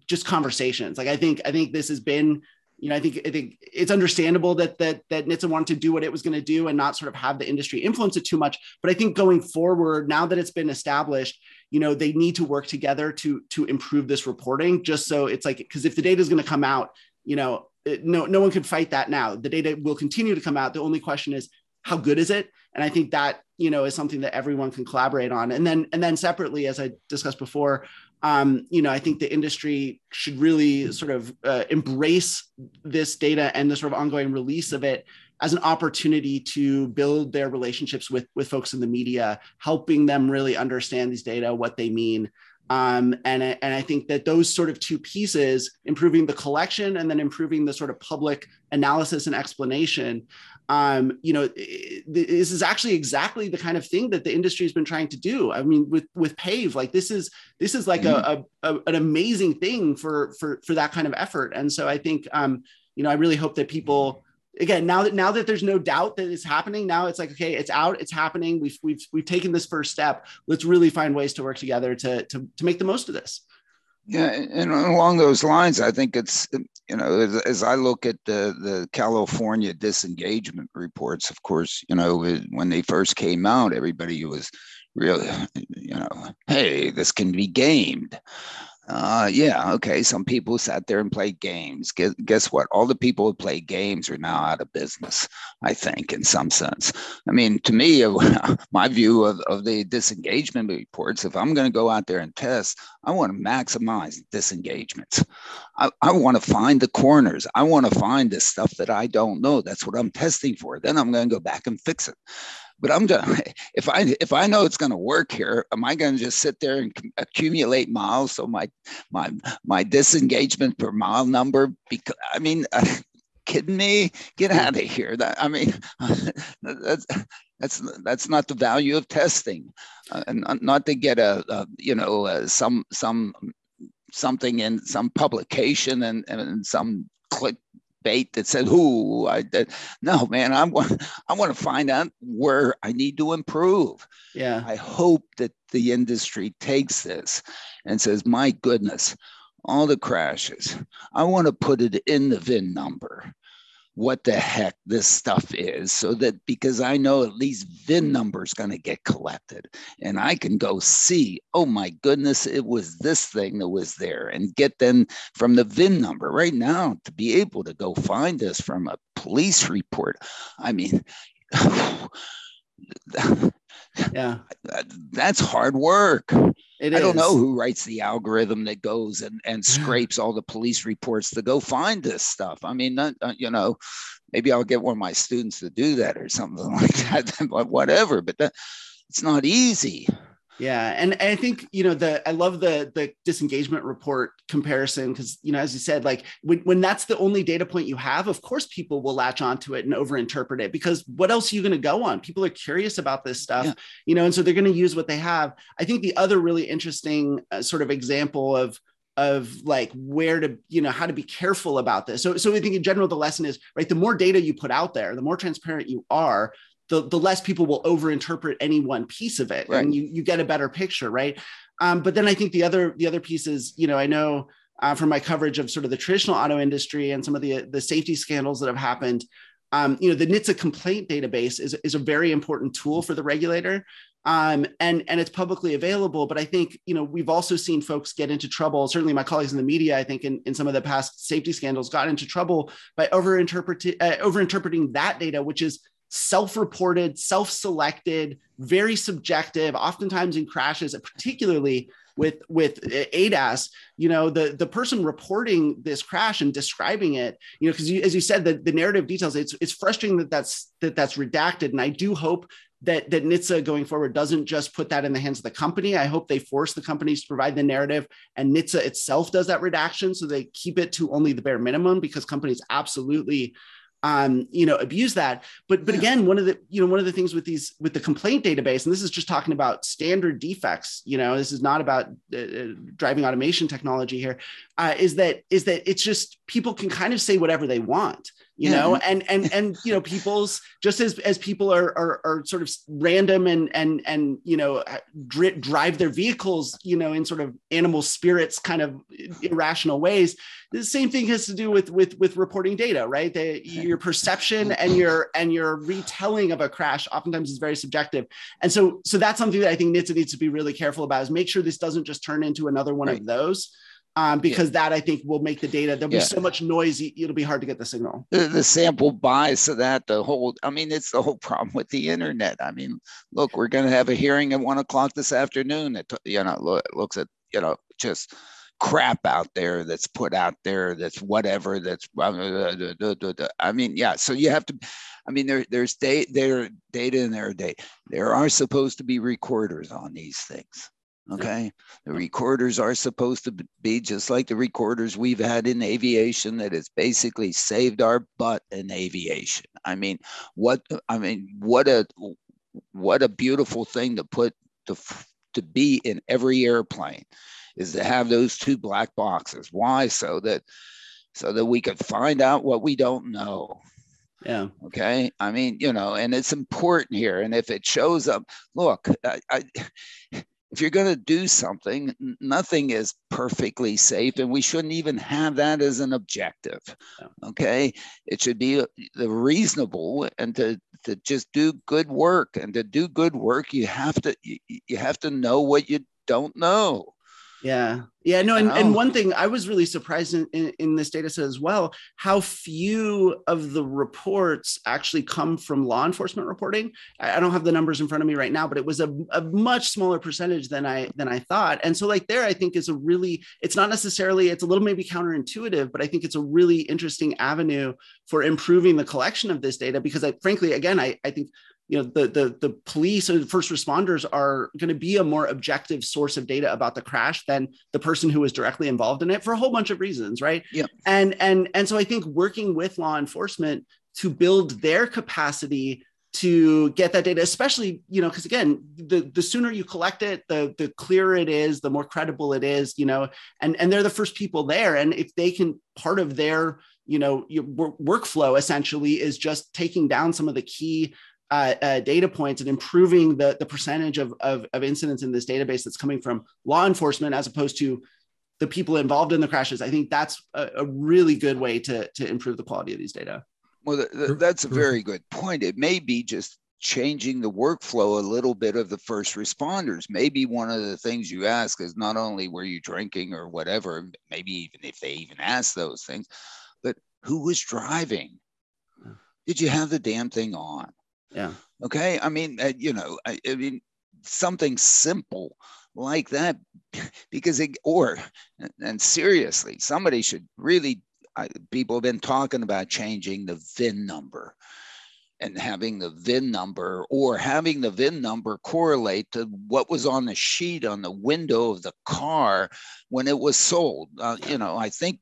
just conversations. Like I think, I think this has been, you know, I think I think it's understandable that that that NHTSA wanted to do what it was going to do and not sort of have the industry influence it too much. But I think going forward, now that it's been established, you know, they need to work together to to improve this reporting. Just so it's like because if the data is going to come out, you know, no no one can fight that now. The data will continue to come out. The only question is how good is it? And I think that you know is something that everyone can collaborate on. And then and then separately, as I discussed before, um, you know, I think the industry should really sort of uh, embrace this data and the sort of ongoing release of it as an opportunity to build their relationships with with folks in the media, helping them really understand these data, what they mean, um, and, and I think that those sort of two pieces, improving the collection and then improving the sort of public analysis and explanation, um, you know, this is actually exactly the kind of thing that the industry has been trying to do. I mean, with with Pave, like this is this is like mm-hmm. a, a, an amazing thing for for for that kind of effort. And so I think, um, you know, I really hope that people again now that now that there's no doubt that it's happening now it's like okay it's out it's happening. We've we've we've taken this first step. Let's really find ways to work together to to, to make the most of this. Yeah and along those lines i think it's you know as, as i look at the the california disengagement reports of course you know when they first came out everybody was really you know hey this can be gamed uh, yeah, okay. Some people sat there and played games. Guess, guess what? All the people who play games are now out of business, I think, in some sense. I mean, to me, my view of, of the disengagement reports, if I'm going to go out there and test, I want to maximize disengagements. I, I want to find the corners. I want to find the stuff that I don't know. That's what I'm testing for. Then I'm going to go back and fix it but I'm done. If I if I know it's to work here, am I to just sit there and accumulate miles so my my my disengagement per mile number? Because I mean, uh, kidding me? Get out of here! That I mean, that's that's that's not the value of testing, uh, and not to get a, a you know uh, some some something in some publication and, and some click bait that said, "Who I did." No, man, I want I want to find out where I need to improve. Yeah, I hope that the industry takes this and says, "My goodness, all the crashes. I want to put it in the VIN number." What the heck this stuff is so that because I know at least VIN mm. number is going to get collected and I can go see, oh my goodness, it was this thing that was there and get then from the VIN number right now to be able to go find this from a police report. I mean, yeah, that's hard work. It I don't know who writes the algorithm that goes and, and scrapes all the police reports to go find this stuff. I mean, not, uh, you know, maybe I'll get one of my students to do that or something like that, but whatever. But that, it's not easy. Yeah, and, and I think you know the I love the the disengagement report comparison because you know as you said like when, when that's the only data point you have, of course people will latch onto it and overinterpret it because what else are you going to go on? People are curious about this stuff, yeah. you know, and so they're going to use what they have. I think the other really interesting uh, sort of example of of like where to you know how to be careful about this so so i think in general the lesson is right the more data you put out there the more transparent you are the, the less people will overinterpret any one piece of it right. and you, you get a better picture right um, but then i think the other the other piece is you know i know uh, from my coverage of sort of the traditional auto industry and some of the the safety scandals that have happened um, you know the NHTSA complaint database is, is a very important tool for the regulator um, and and it's publicly available but i think you know we've also seen folks get into trouble certainly my colleagues in the media i think in, in some of the past safety scandals got into trouble by overinterpreting uh, overinterpreting that data which is self-reported self-selected very subjective oftentimes in crashes particularly with with ADAS, you know, the the person reporting this crash and describing it, you know, because as you said, the, the narrative details, it's it's frustrating that that's that that's redacted, and I do hope that that NHTSA going forward doesn't just put that in the hands of the company. I hope they force the companies to provide the narrative, and NHTSA itself does that redaction, so they keep it to only the bare minimum because companies absolutely um, you know, abuse that. But but again, one of the you know one of the things with these with the complaint database, and this is just talking about standard defects. You know, this is not about uh, uh, driving automation technology here. Uh, is that is that it's just people can kind of say whatever they want you know and and and you know people's just as as people are are, are sort of random and and and you know dri- drive their vehicles you know in sort of animal spirits kind of irrational ways the same thing has to do with with with reporting data right? The, your perception mm-hmm. and your and your retelling of a crash oftentimes is very subjective. And so so that's something that i think NHTSA needs to be really careful about is make sure this doesn't just turn into another one right. of those um, because yeah. that I think will make the data. There'll be so much noise, it'll be hard to get the signal. The, the, sample bias of that, the whole, I mean, it's the whole problem with the internet. I mean, look, we're going to have a hearing at one o'clock this afternoon. It, you know, look, looks at, you know, just crap out there that's put out there that's whatever that's i mean yeah so you have to i mean there, there's data there data and there data there are supposed to be recorders on these things Okay. The recorders are supposed to be just like the recorders we've had in aviation that has basically saved our butt in aviation. I mean, what I mean, what a what a beautiful thing to put to to be in every airplane is to have those two black boxes. Why? So that so that we could find out what we don't know. Yeah. Okay. I mean, you know, and it's important here. And if it shows up, look, I, I if you're going to do something, nothing is perfectly safe, and we shouldn't even have that as an objective. Okay, it should be uh, the reasonable and to to just do good work, and to do good work, you have to you, you have to know what you don't know. Yeah. Yeah. No. And, and one thing I was really surprised in, in, in, this data set as well, how few of the reports actually come from law enforcement reporting. I, I don't have the numbers in front of me right now, but it was a, a much smaller percentage than I than I thought. And so like there, I think is a really, it's not necessarily, it's a little maybe counterintuitive, but I think it's a really interesting avenue for improving the collection of this data because I frankly, again, I, I think you know the the the police or the first responders are going to be a more objective source of data about the crash than the person who was directly involved in it for a whole bunch of reasons right? Yeah. And and and so i think working with law enforcement to build their capacity to get that data especially you know because again the the sooner you collect it the the clearer it is the more credible it is you know and and they're the first people there. And if they can part of their you know your workflow essentially is just taking down some of the key uh, uh, data points and improving the, the percentage of, of, of, incidents in this database that's coming from law enforcement as opposed to the people involved in the crashes, I think that's a, a really good way to, to improve the quality of these data. Well, th- th- that's a very good point. It may be just changing the workflow a little bit of the first responders. Maybe one of the things you ask is not only were you drinking or whatever, maybe even if they even ask those things, but who was driving? Did you have the damn thing on? Yeah. Okay. I mean, uh, you know, I, I, mean, something simple like that, because it, or, and seriously, somebody should really, I, people have been talking about changing the VIN number and having the VIN number or having the VIN number correlate to what was on the sheet on the window of the car when it was sold. Uh, you know, I think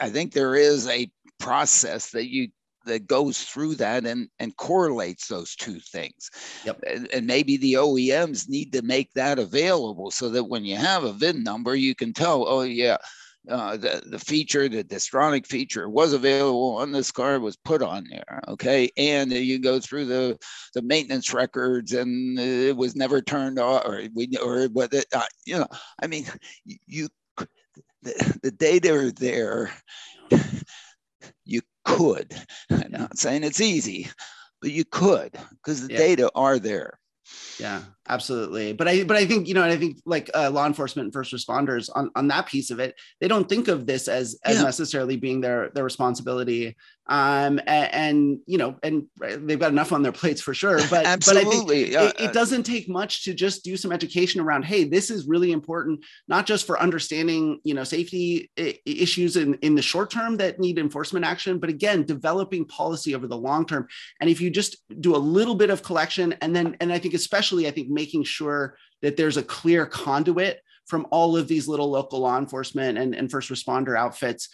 I think there is a process that you that goes through that and, and correlates those two things. Yep. And, and, maybe the OEMs need to make that available so that when you have a VIN number, you can tell, oh, yeah, uh, the, the feature, the Distronic feature was available on this car, was put on there. Okay. And you go through the, the maintenance records and it was never turned off or we, or what, uh, you know, I mean, you, the, the data are there. Could, I'm not saying it's easy, but you could because the yeah. data are there. Yeah absolutely. But i but i think you know and i think like uh, law enforcement and first responders on on that piece of it they don't think of this as as yeah. necessarily being their their responsibility. Um and, and, you know and they've got enough on their plates for sure but absolutely but I think it, it, doesn't take much to just do some education around hey this is really important not just for understanding you know safety issues in in the short term that need enforcement action but again developing policy over the long term. And if you just do a little bit of collection and then and i think especially i think making sure that there's a clear conduit from all of these little local law enforcement and, and first responder outfits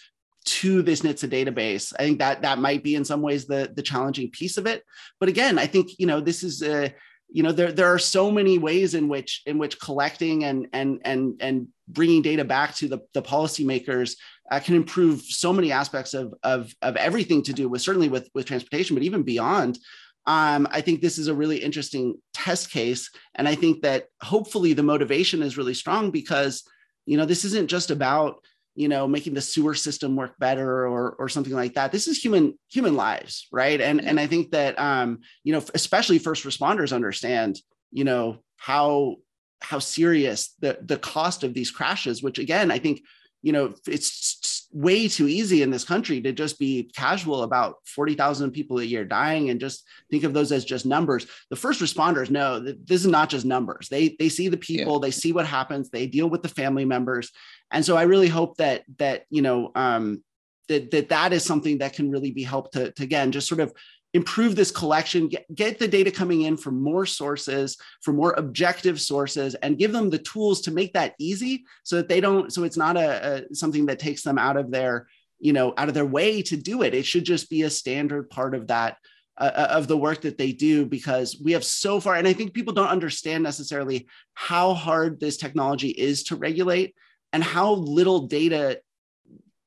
to this NHTSA database. I think that that might be in some ways the the challenging piece of it. But again, I think you know this is a you know there there are so many ways in which in which collecting and and and and bringing data back to the the policymakers uh, can improve so many aspects of of of everything to do with certainly with with transportation, but even beyond. Um, I think this is a really interesting test case, and I think that hopefully the motivation is really strong because you know this isn't just about you know making the sewer system work better or or something like that. This is human human lives right? And and i think that um you know especially first responders understand you know how how serious the the cost of these crashes which again i think you know it's way too easy in this country to just be casual about 40,000 people a year dying and just think of those as just numbers. The first responders know that this is not just numbers. They they see the people, yeah. they see what happens, they deal with the family members. And so I really hope that that you know um that that that is something that can really be helped to, to again just sort of improve this collection, get, get the data coming in from more sources, from more objective sources, and give them the tools to make that easy so that they don't, so it's not a, a something that takes them out of their, you know, out of their way to do it. It should just be a standard part of that uh, uh of the work that they do because we have so far and i think people don't understand necessarily how hard this technology is to regulate and how little data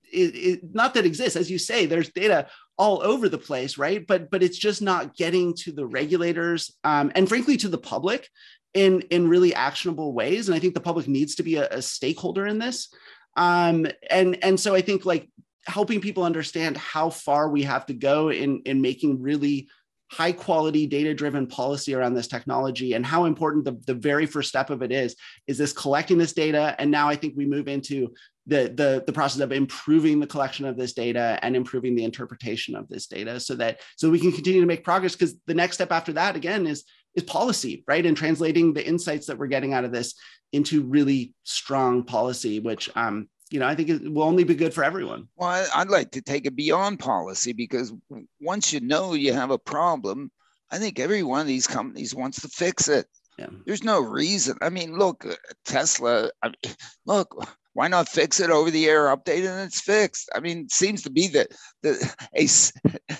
it, not that exists as you say there's data all over the place right? But but it's just not getting to the regulators um, and frankly to the public in in really actionable ways. And i think the public needs to be a, a stakeholder in this. Um, and and so i think like helping people understand how far we have to go in in making really high quality data driven policy around this technology and how important the, the very first step of it is is this collecting this data. And now i think we move into the, the, the process of improving the collection of this data and improving the interpretation of this data so that so we can continue to make progress. Because the next step after that again is is policy right? And translating the insights that we're getting out of this into really strong policy which um, you know, I think it will only be good for everyone. Well, I'd like to take it beyond policy because once you know you have a problem, I think every one of these companies wants to fix it. Yeah. There's no reason. I mean, look, uh, Tesla, I mean, look, why not fix it over the air update and it's fixed? I mean, it seems to be that the a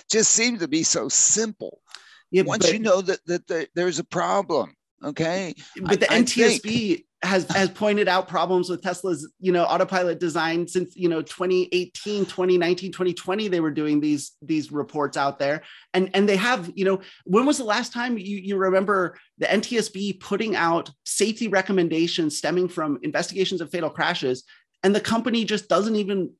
just seems to be so simple. Yeah, Once but, you know that, that, that there's a problem, okay. But the I, NTSB I think, has has pointed out problems with Tesla's, you know, autopilot design since, you know, 2018, 2019, 2020 they were doing these these reports out there. And and they have, you know, when was the last time you you remember the NTSB putting out safety recommendations stemming from investigations of fatal crashes and the company just doesn't even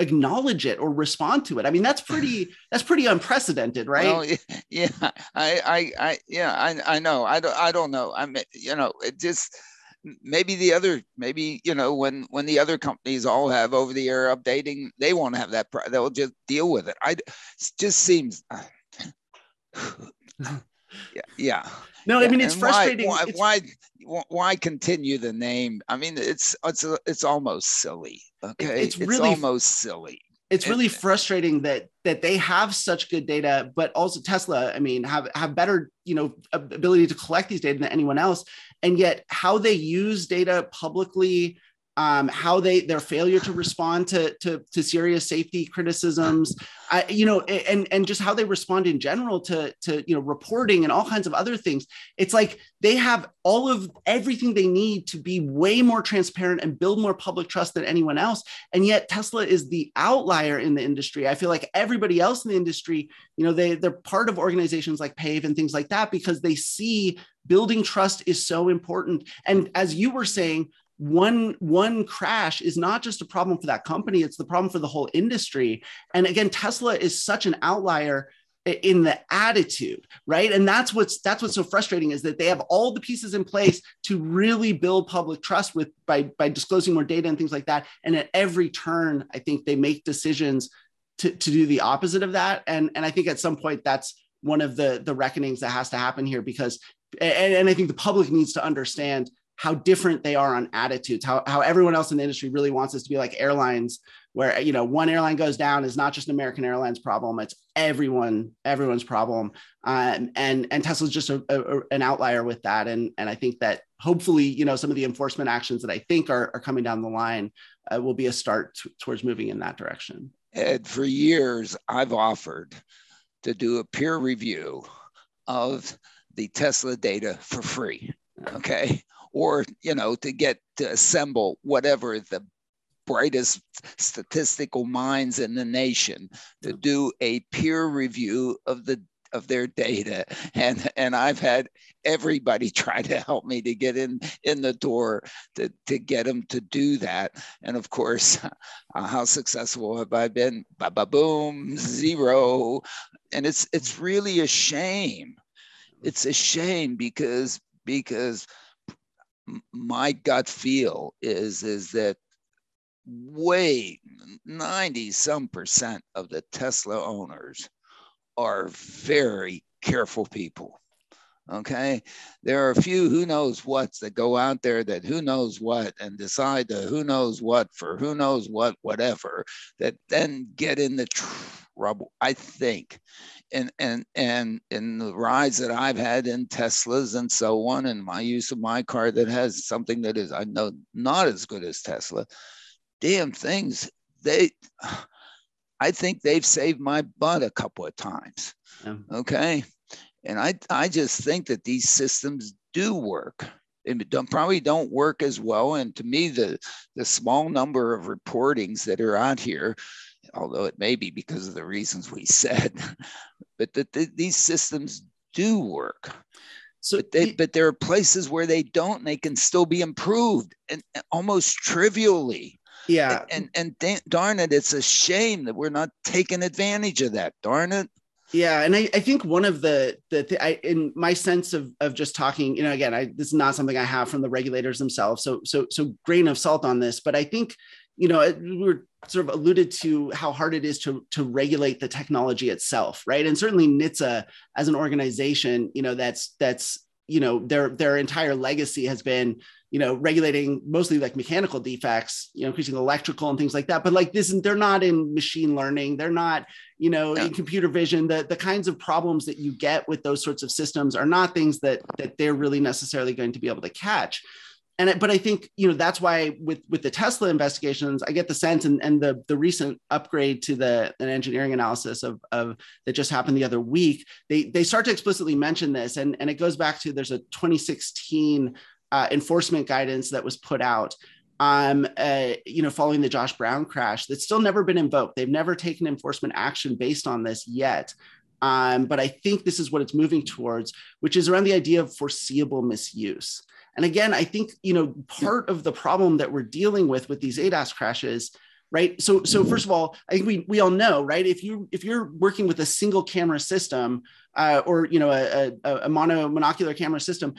acknowledge it or respond to it. I mean, that's pretty that's pretty unprecedented, right? Well, yeah, I, I, I, yeah, I, I know. I don't, I don't know. I mean, you know, it just maybe the other, maybe you know, when when the other companies all have over the air updating, they won't have that. They'll just deal with it. I, it just seems. Uh, yeah, yeah. No, I mean it's frustrating. Why, why, why, why, continue the name? I mean, it's it's it's almost silly. Okay, it's, really, it's almost silly. It's really frustrating that that they have such good data, but also Tesla. I mean, have have better you know ability to collect these data than anyone else, and yet how they use data publicly um, how they their failure to respond to, to, to serious safety criticisms, you know, and and just how they respond in general to to you know reporting and all kinds of other things. It's like they have all of everything they need to be way more transparent and build more public trust than anyone else. And yet Tesla is the outlier in the industry. I feel like everybody else in the industry, you know, they they're part of organizations like Pave and things like that because they see building trust is so important. And as you were saying, one one crash is not just a problem for that company it's the problem for the whole industry. And again tesla is such an outlier in the attitude right? And that's what's that's what's so frustrating is that they have all the pieces in place to really build public trust with by by disclosing more data and things like that. And at every turn i think they make decisions to, to do the opposite of that. And and i think at some point that's one of the the reckonings that has to happen here because and, and i think the public needs to understand how different they are on attitudes, how, how everyone else in the industry really wants us to be like airlines, where you know one airline goes down is not just an American Airlines problem; it's everyone everyone's problem. Um, and and Tesla's just a, a, an outlier with that. And and I think that hopefully you know some of the enforcement actions that I think are, are coming down the line uh, will be a start t- towards moving in that direction. Ed, for years I've offered to do a peer review of the Tesla data for free. Okay or you know to get to assemble whatever the brightest statistical minds in the nation to do a peer review of the of their data. And and I've had everybody try to help me to get in in the door to, to get them to do that. And of course uh, how successful have I been? Ba ba boom zero. And it's it's really a shame. It's a shame because because my gut feel is is that way 90 some percent of the Tesla owners are very careful people. Okay. There are a few who knows what's that go out there that who knows what and decide to who knows what for who knows what, whatever, that then get in the trouble. I think and and and in the rides that I've had in Teslas and so on, and my use of my car that has something that is I know not as good as Tesla, damn things they. I think they've saved my butt a couple of times. Yeah. Okay, and I I just think that these systems do work. They don't, probably don't work as well. And to me, the the small number of reportings that are out here although it may be because of the reasons we said, but that the, these systems do work. So, but, they, but there are places where they don't, and they can still be improved, and, and almost trivially. Yeah. And and, and darn it, it's a shame that we're not taking advantage of that. Darn it. Yeah, and I, I think one of the the th- I, in my sense of of just talking, you know, again, I this is not something I have from the regulators themselves, so so so grain of salt on this, but I think you know we were sort of alluded to how hard it is to to regulate the technology itself right? And certainly NHTSA as an organization you know that's that's you know their their entire legacy has been you know regulating mostly like mechanical defects you know increasing electrical and things like that. But like this they're not in machine learning. They're not you know yeah. in computer vision. The the kinds of problems that you get with those sorts of systems are not things that that they're really necessarily going to be able to catch and but I think you know that's why with with the Tesla investigations, I get the sense and, and the the recent upgrade to the an engineering analysis of, of that just happened the other week, they they start to explicitly mention this, and and it goes back to there's a 2016 uh, enforcement guidance that was put out um, uh, you know, following the Josh Brown crash that's still never been invoked. They've never taken enforcement action based on this yet. Um, but I think this is what it's moving towards, which is around the idea of foreseeable misuse. And again, I think you know part of the problem that we're dealing with with these ADAS crashes, right? So so first of all, I think we we all know, right? If you if you're working with a single camera system uh, or you know a, a, a mono monocular camera system,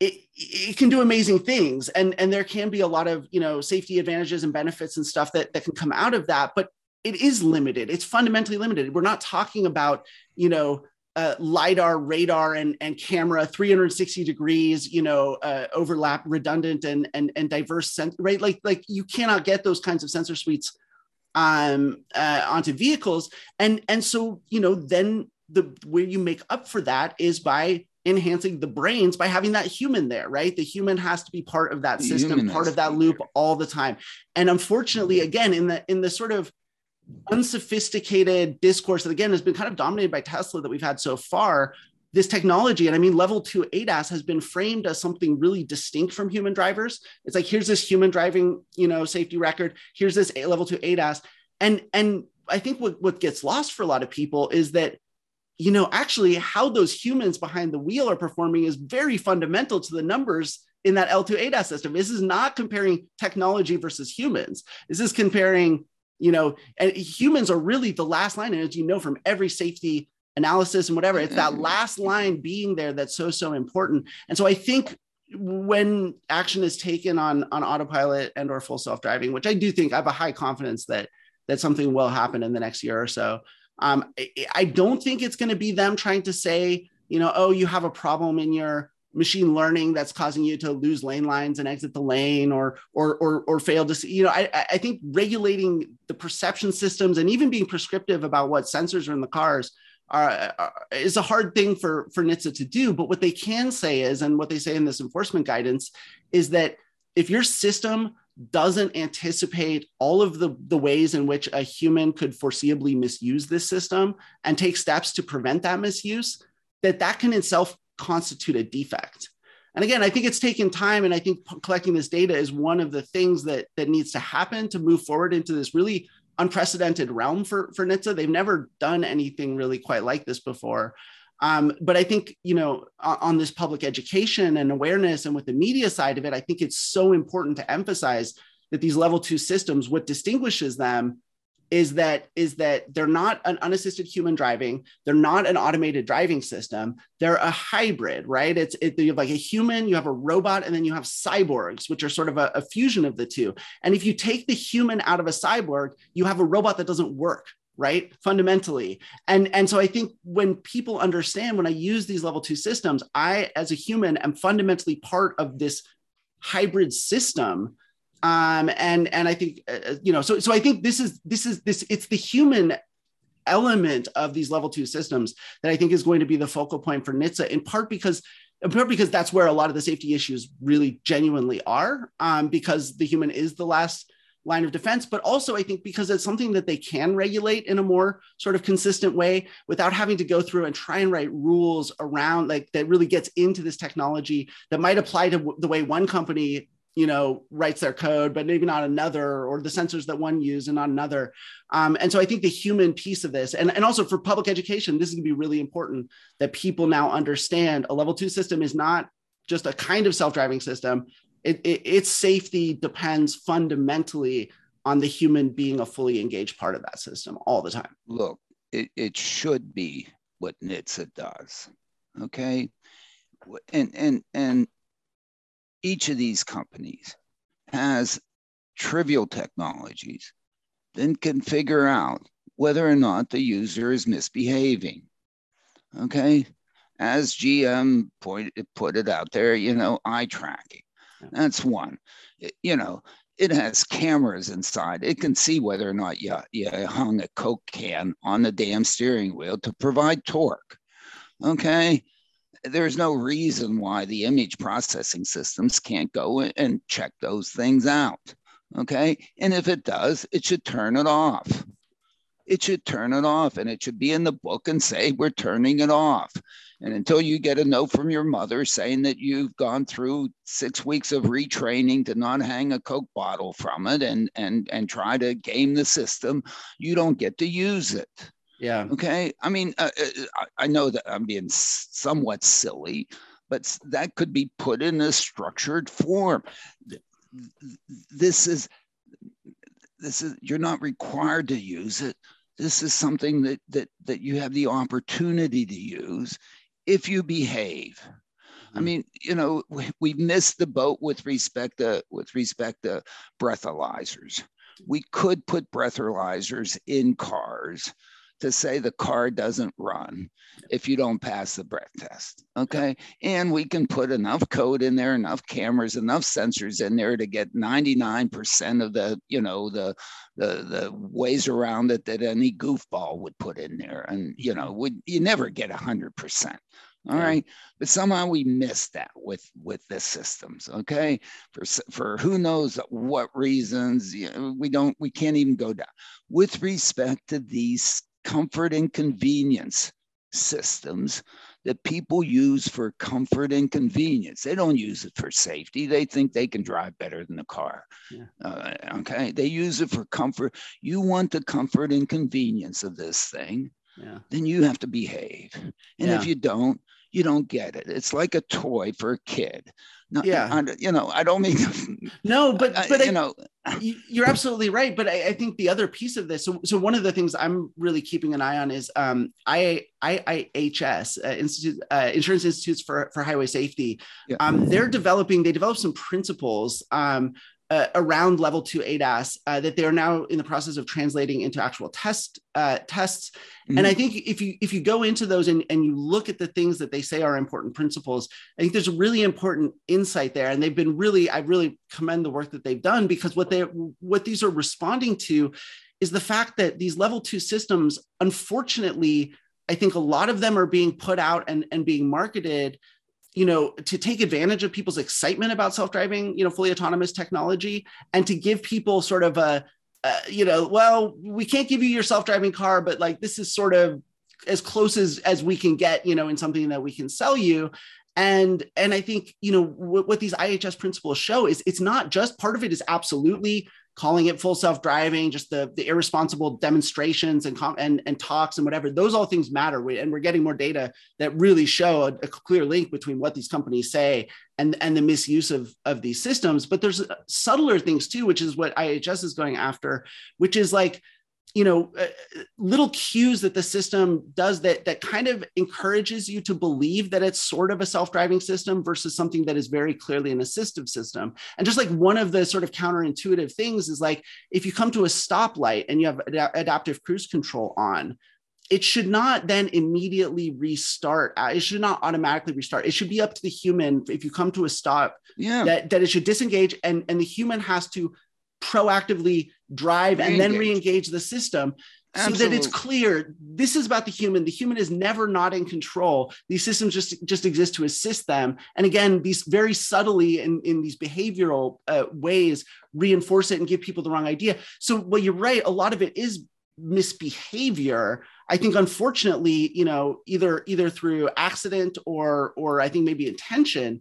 it, it can do amazing things and and there can be a lot of you know safety advantages and benefits and stuff that that can come out of that but it is limited it's fundamentally limited we're not talking about you know uh, lidar radar and, and camera 360 degrees you know uh, overlap redundant and and, and diverse sen- right like like you cannot get those kinds of sensor suites um, uh, onto vehicles and and so you know then the way you make up for that is by enhancing the brains by having that human there, right? The human has to be part of that system, part of that loop all the time. And unfortunately, again, in the in the sort of unsophisticated discourse that again has been kind of dominated by Tesla that we've had so far, this technology, and I mean, level two ADAS has been framed as something really distinct from human drivers. It's like here's this human driving, you know, safety record. Here's this A level two ADAS, and and I think what what gets lost for a lot of people is that you know, actually how those humans behind the wheel are performing is very fundamental to the numbers in that L2 ADAS system. This is not comparing technology versus humans. This is comparing, you know, and humans are really the last line. And as you know from every safety analysis and whatever, it's that last line being there that's so, so important. And so I think when action is taken on on autopilot and or full self-driving, which I do think I have a high confidence that that something will happen in the next year or so um, I don't think it's going to be them trying to say, you know, oh, you have a problem in your machine learning that's causing you to lose lane lines and exit the lane or or or, or fail to see. You know, I, I think regulating the perception systems and even being prescriptive about what sensors are in the cars are, are, is a hard thing for for NHTSA to do. But what they can say is, and what they say in this enforcement guidance, is that if your system doesn't anticipate all of the, the ways in which a human could foreseeably misuse this system and take steps to prevent that misuse, that that can itself constitute a defect. And again, I think it's taken time, and I think collecting this data is one of the things that that needs to happen to move forward into this really unprecedented realm for for NHTSA. They've never done anything really quite like this before. Um, but I think, you know, on, on, this public education and awareness and with the media side of it, I think it's so important to emphasize that these level two systems, what distinguishes them is that is that they're not an unassisted human driving. They're not an automated driving system. They're a hybrid right? It's it, you have like a human you have a robot and then you have cyborgs which are sort of a, a fusion of the two. And if you take the human out of a cyborg you have a robot that doesn't work right? Fundamentally. And and so i think when people understand when i use these level 2 systems i as a human am fundamentally part of this hybrid system um and and i think uh, uh, you know so so i think this is this is this it's the human element of these level 2 systems that i think is going to be the focal point for NHTSA in part because in part because that's where a lot of the safety issues really genuinely are um, because the human is the last line of defense, but also I think because it's something that they can regulate in a more sort of consistent way without having to go through and try and write rules around like that really gets into this technology that might apply to the way one company you know writes their code but maybe not another or the sensors that one use and not another um, and so i think the human piece of this and, and also for public education this is going to be really important that people now understand a level two system is not just a kind of self-driving system it, it, its safety depends fundamentally on the human being a fully engaged part of that system all the time. Look, it, it should be what NHTSA does. Okay. And and and each of these companies has trivial technologies, then can figure out whether or not the user is misbehaving. Okay. As GM pointed, put it out there, you know, eye tracking. That's one. You know, it has cameras inside. It can see whether or not you, you hung a Coke can on the damn steering wheel to provide torque. Okay. There's no reason why the image processing systems can't go and check those things out. Okay. And if it does, it should turn it off. It should turn it off and it should be in the book and say, we're turning it off. And until you get a note from your mother saying that you've gone through six weeks of retraining to not hang a Coke bottle from it and and and try to game the system, you don't get to use it. Yeah. Okay. I mean, uh, uh I know that I'm being somewhat silly, but that could be put in a structured form. This is this is you're not required to use it this is something that that that you have the opportunity to use if you behave. I mm-hmm. mean, you know, we, we missed the boat with respect to with respect to breathalyzers. We could put breathalyzers in cars to say the car doesn't run if you don't pass the breath test. Okay. And we can put enough code in there, enough cameras, enough sensors in there to get 99% of the, you know, the the the ways around it that any goofball would put in there. And you know, would you never get 100%. All right, but somehow we missed that with with the systems. Okay, for for who knows what reasons you know, we don't we can't even go down with respect to these comfort and convenience systems that people use for comfort and convenience. They don't use it for safety. They think they can drive better than the car. Yeah. Uh, okay. They use it for comfort. You want the comfort and convenience of this thing, yeah. then you have to behave. And yeah. if you don't, you don't get it. It's like a toy for a kid. No, yeah, you know, I don't mean no, but but I, you I, know, you're absolutely right. But I, I, think the other piece of this, so so one of the things I'm really keeping an eye on is um I IIHS uh, Institute uh, Insurance Institutes for for Highway Safety. Yeah. Um, they're developing they developed some principles um uh, around level two ADAS uh, that they are now in the process of translating into actual test uh, tests. Mm-hmm. And I think if you if you go into those and, and you look at the things that they say are important principles, I think there's a really important insight there. And they've been really, I really commend the work that they've done because what they what these are responding to is the fact that these level two systems, unfortunately, I think a lot of them are being put out and, and being marketed you know to take advantage of people's excitement about self-driving you know fully autonomous technology and to give people sort of a uh, you know well we can't give you your self-driving car but like this is sort of as close as as we can get you know in something that we can sell you. And and i think you know what, what these ihs principles show is it's not just part of it is absolutely calling it full self-driving, just the, the irresponsible demonstrations and, and, and talks and whatever, those all things matter. We, and we're getting more data that really show a, a, clear link between what these companies say and, and the misuse of, of these systems. But there's uh, subtler things too, which is what IHS is going after, which is like, you know uh, little cues that the system does that that kind of encourages you to believe that it's sort of a self-driving system versus something that is very clearly an assistive system and just like one of the sort of counterintuitive things is like if you come to a stoplight and you have ad- adaptive cruise control on it should not then immediately restart. Uh, it should not automatically restart. It should be up to the human if you come to a stop. Yeah. That, that it should disengage and, and the human has to proactively drive re-engage. and then re-engage the system Absolutely. so that it's clear this is about the human the human is never not in control these systems just just exist to assist them and again these very subtly in, in these behavioral uh, ways reinforce it and give people the wrong idea so well you're right a lot of it is misbehavior i think unfortunately you know either either through accident or or i think maybe intention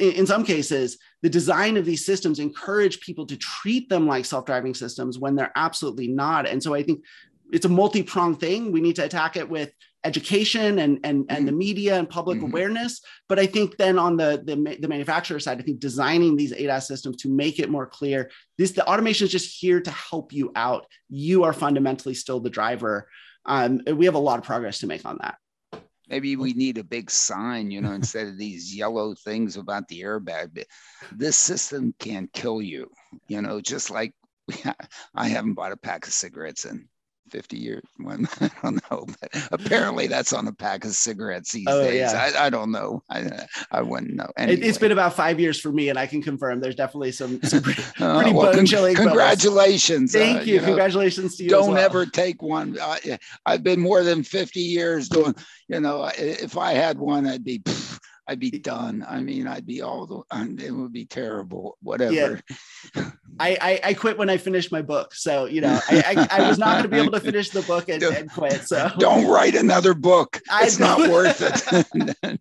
in some cases, the design of these systems encourage people to treat them like self-driving systems when they're absolutely not. And so I think it's a multi-pronged thing. We need to attack it with education and and and the mm-hmm. media and public mm-hmm. awareness. But I think then on the, the the manufacturer side, I think designing these ADAS systems to make it more clear. This the automation is just here to help you out. You are fundamentally still the driver. Um, we have a lot of progress to make on that. Maybe we need a big sign, you know, instead of these yellow things about the airbag. This system can kill you, you know, just like I haven't bought a pack of cigarettes in 50 years. One. I don't know, but apparently that's on a pack of cigarettes these oh, days. Yeah. I, I, don't know. I, I wouldn't know. Anyway. It's been about five years for me, and I can confirm there's definitely some, some pretty, uh, pretty well, bone chilling. Congratulations. Thank uh, you. you know, congratulations to you. Don't well. ever take one. I, I've been more than 50 years doing, you know, if I had one, I'd be. Pff, I'd be done. I mean, I'd be all the, it would be terrible, whatever. Yeah. I, I, I, quit when I finished my book. So, you know, I, I, I was not going to be able to finish the book and, and, quit. So don't write another book. It's not worth it.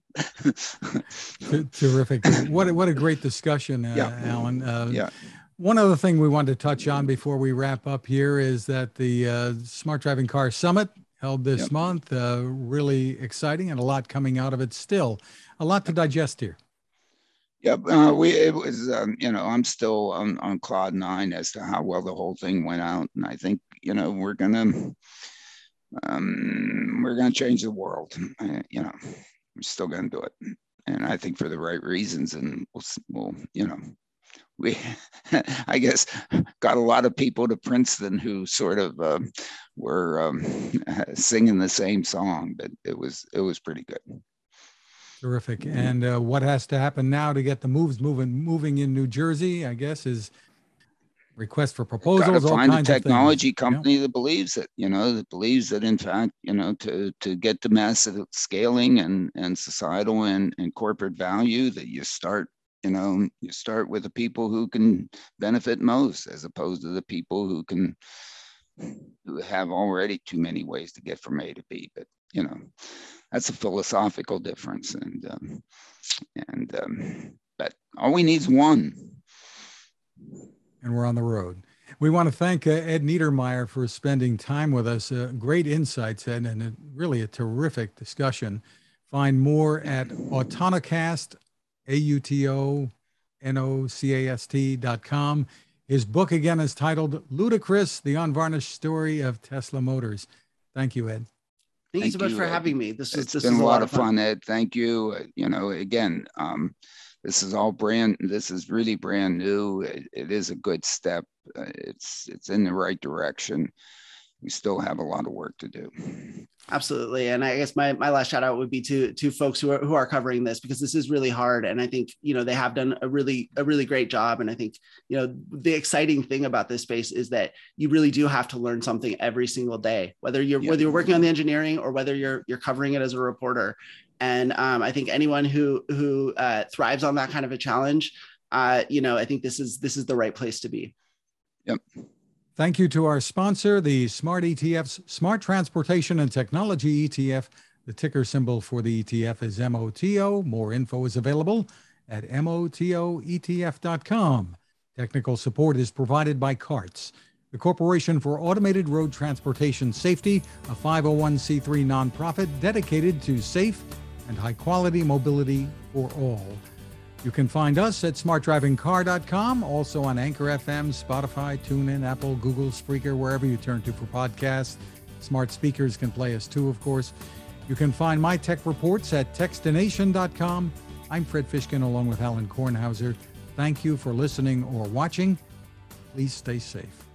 Terrific. What a, what a great discussion, uh, yeah. Alain. Uh, yeah. One other thing we wanted to touch on before we wrap up here is that the uh, Smart Driving Car Summit held this yep. month, uh, really exciting and a lot coming out of it still a lot to digest here. Yep, uh, we it was um, you know I'm still on, on cloud nine as to how well the whole thing went out, and I think you know we're gonna um, we're gonna change the world. You know, we're still gonna do it, and I think for the right reasons, and we'll, we'll you know we I guess got a lot of people to Princeton who sort of uh, were um, singing the same song, but it was it was pretty good. Terrific. And uh, what has to happen now to get the moves moving moving in New Jersey? I guess is request for proposals. Gotta find a technology company that believes it. You know, that believes that in fact, you know, to to get the massive scaling and and societal and and corporate value, that you start. You know, you start with the people who can benefit most, as opposed to the people who can who have already too many ways to get from A to B. But you know, that's a philosophical difference, and um, and um, but all we need is one and we're on the road. We want to thank uh, Ed Niedermeyer for spending time with us. Uh, great insights, Ed, and a, really a terrific discussion. Find more at Autonocast, A-U-T-O-N-O-C-A-S-T dot com. His book again is titled Ludicrous, The Unvarnished Story of Tesla Motors. Thank you, Ed. Thank, Thank you so much for having me. This is this been is a lot of fun. fun, Ed. Thank you. Uh, you know, again, um, this is all brand this is really brand new it, it is a good step uh, it's it's in the right direction we still have a lot of work to do absolutely and i guess my, my last shout out would be to to folks who are who are covering this because this is really hard and i think you know they have done a really a really great job and i think you know the exciting thing about this space is that you really do have to learn something every single day whether you're yeah. whether you're working on the engineering or whether you're you're covering it as a reporter and um, I think anyone who who uh, thrives on that kind of a challenge, uh, you know, I think this is this is the right place to be. Yep. Thank you to our sponsor, the Smart ETF's Smart Transportation and Technology ETF. The ticker symbol for the ETF is MOTO. More info is available at MOTOETF.com. Technical support is provided by CARTS, the Corporation for Automated Road Transportation Safety, a 501c3 nonprofit dedicated to safe and high quality mobility for all. You can find us at smartdrivingcar.com, also on Anchor FM, Spotify, TuneIn, Apple, Google, Spreaker, wherever you turn to for podcasts. Smart speakers can play us too, of course. You can find my tech reports at techstination.com. I'm Fred Fishkin along with Alain Kornhauser. Thank you for listening or watching. Please stay safe.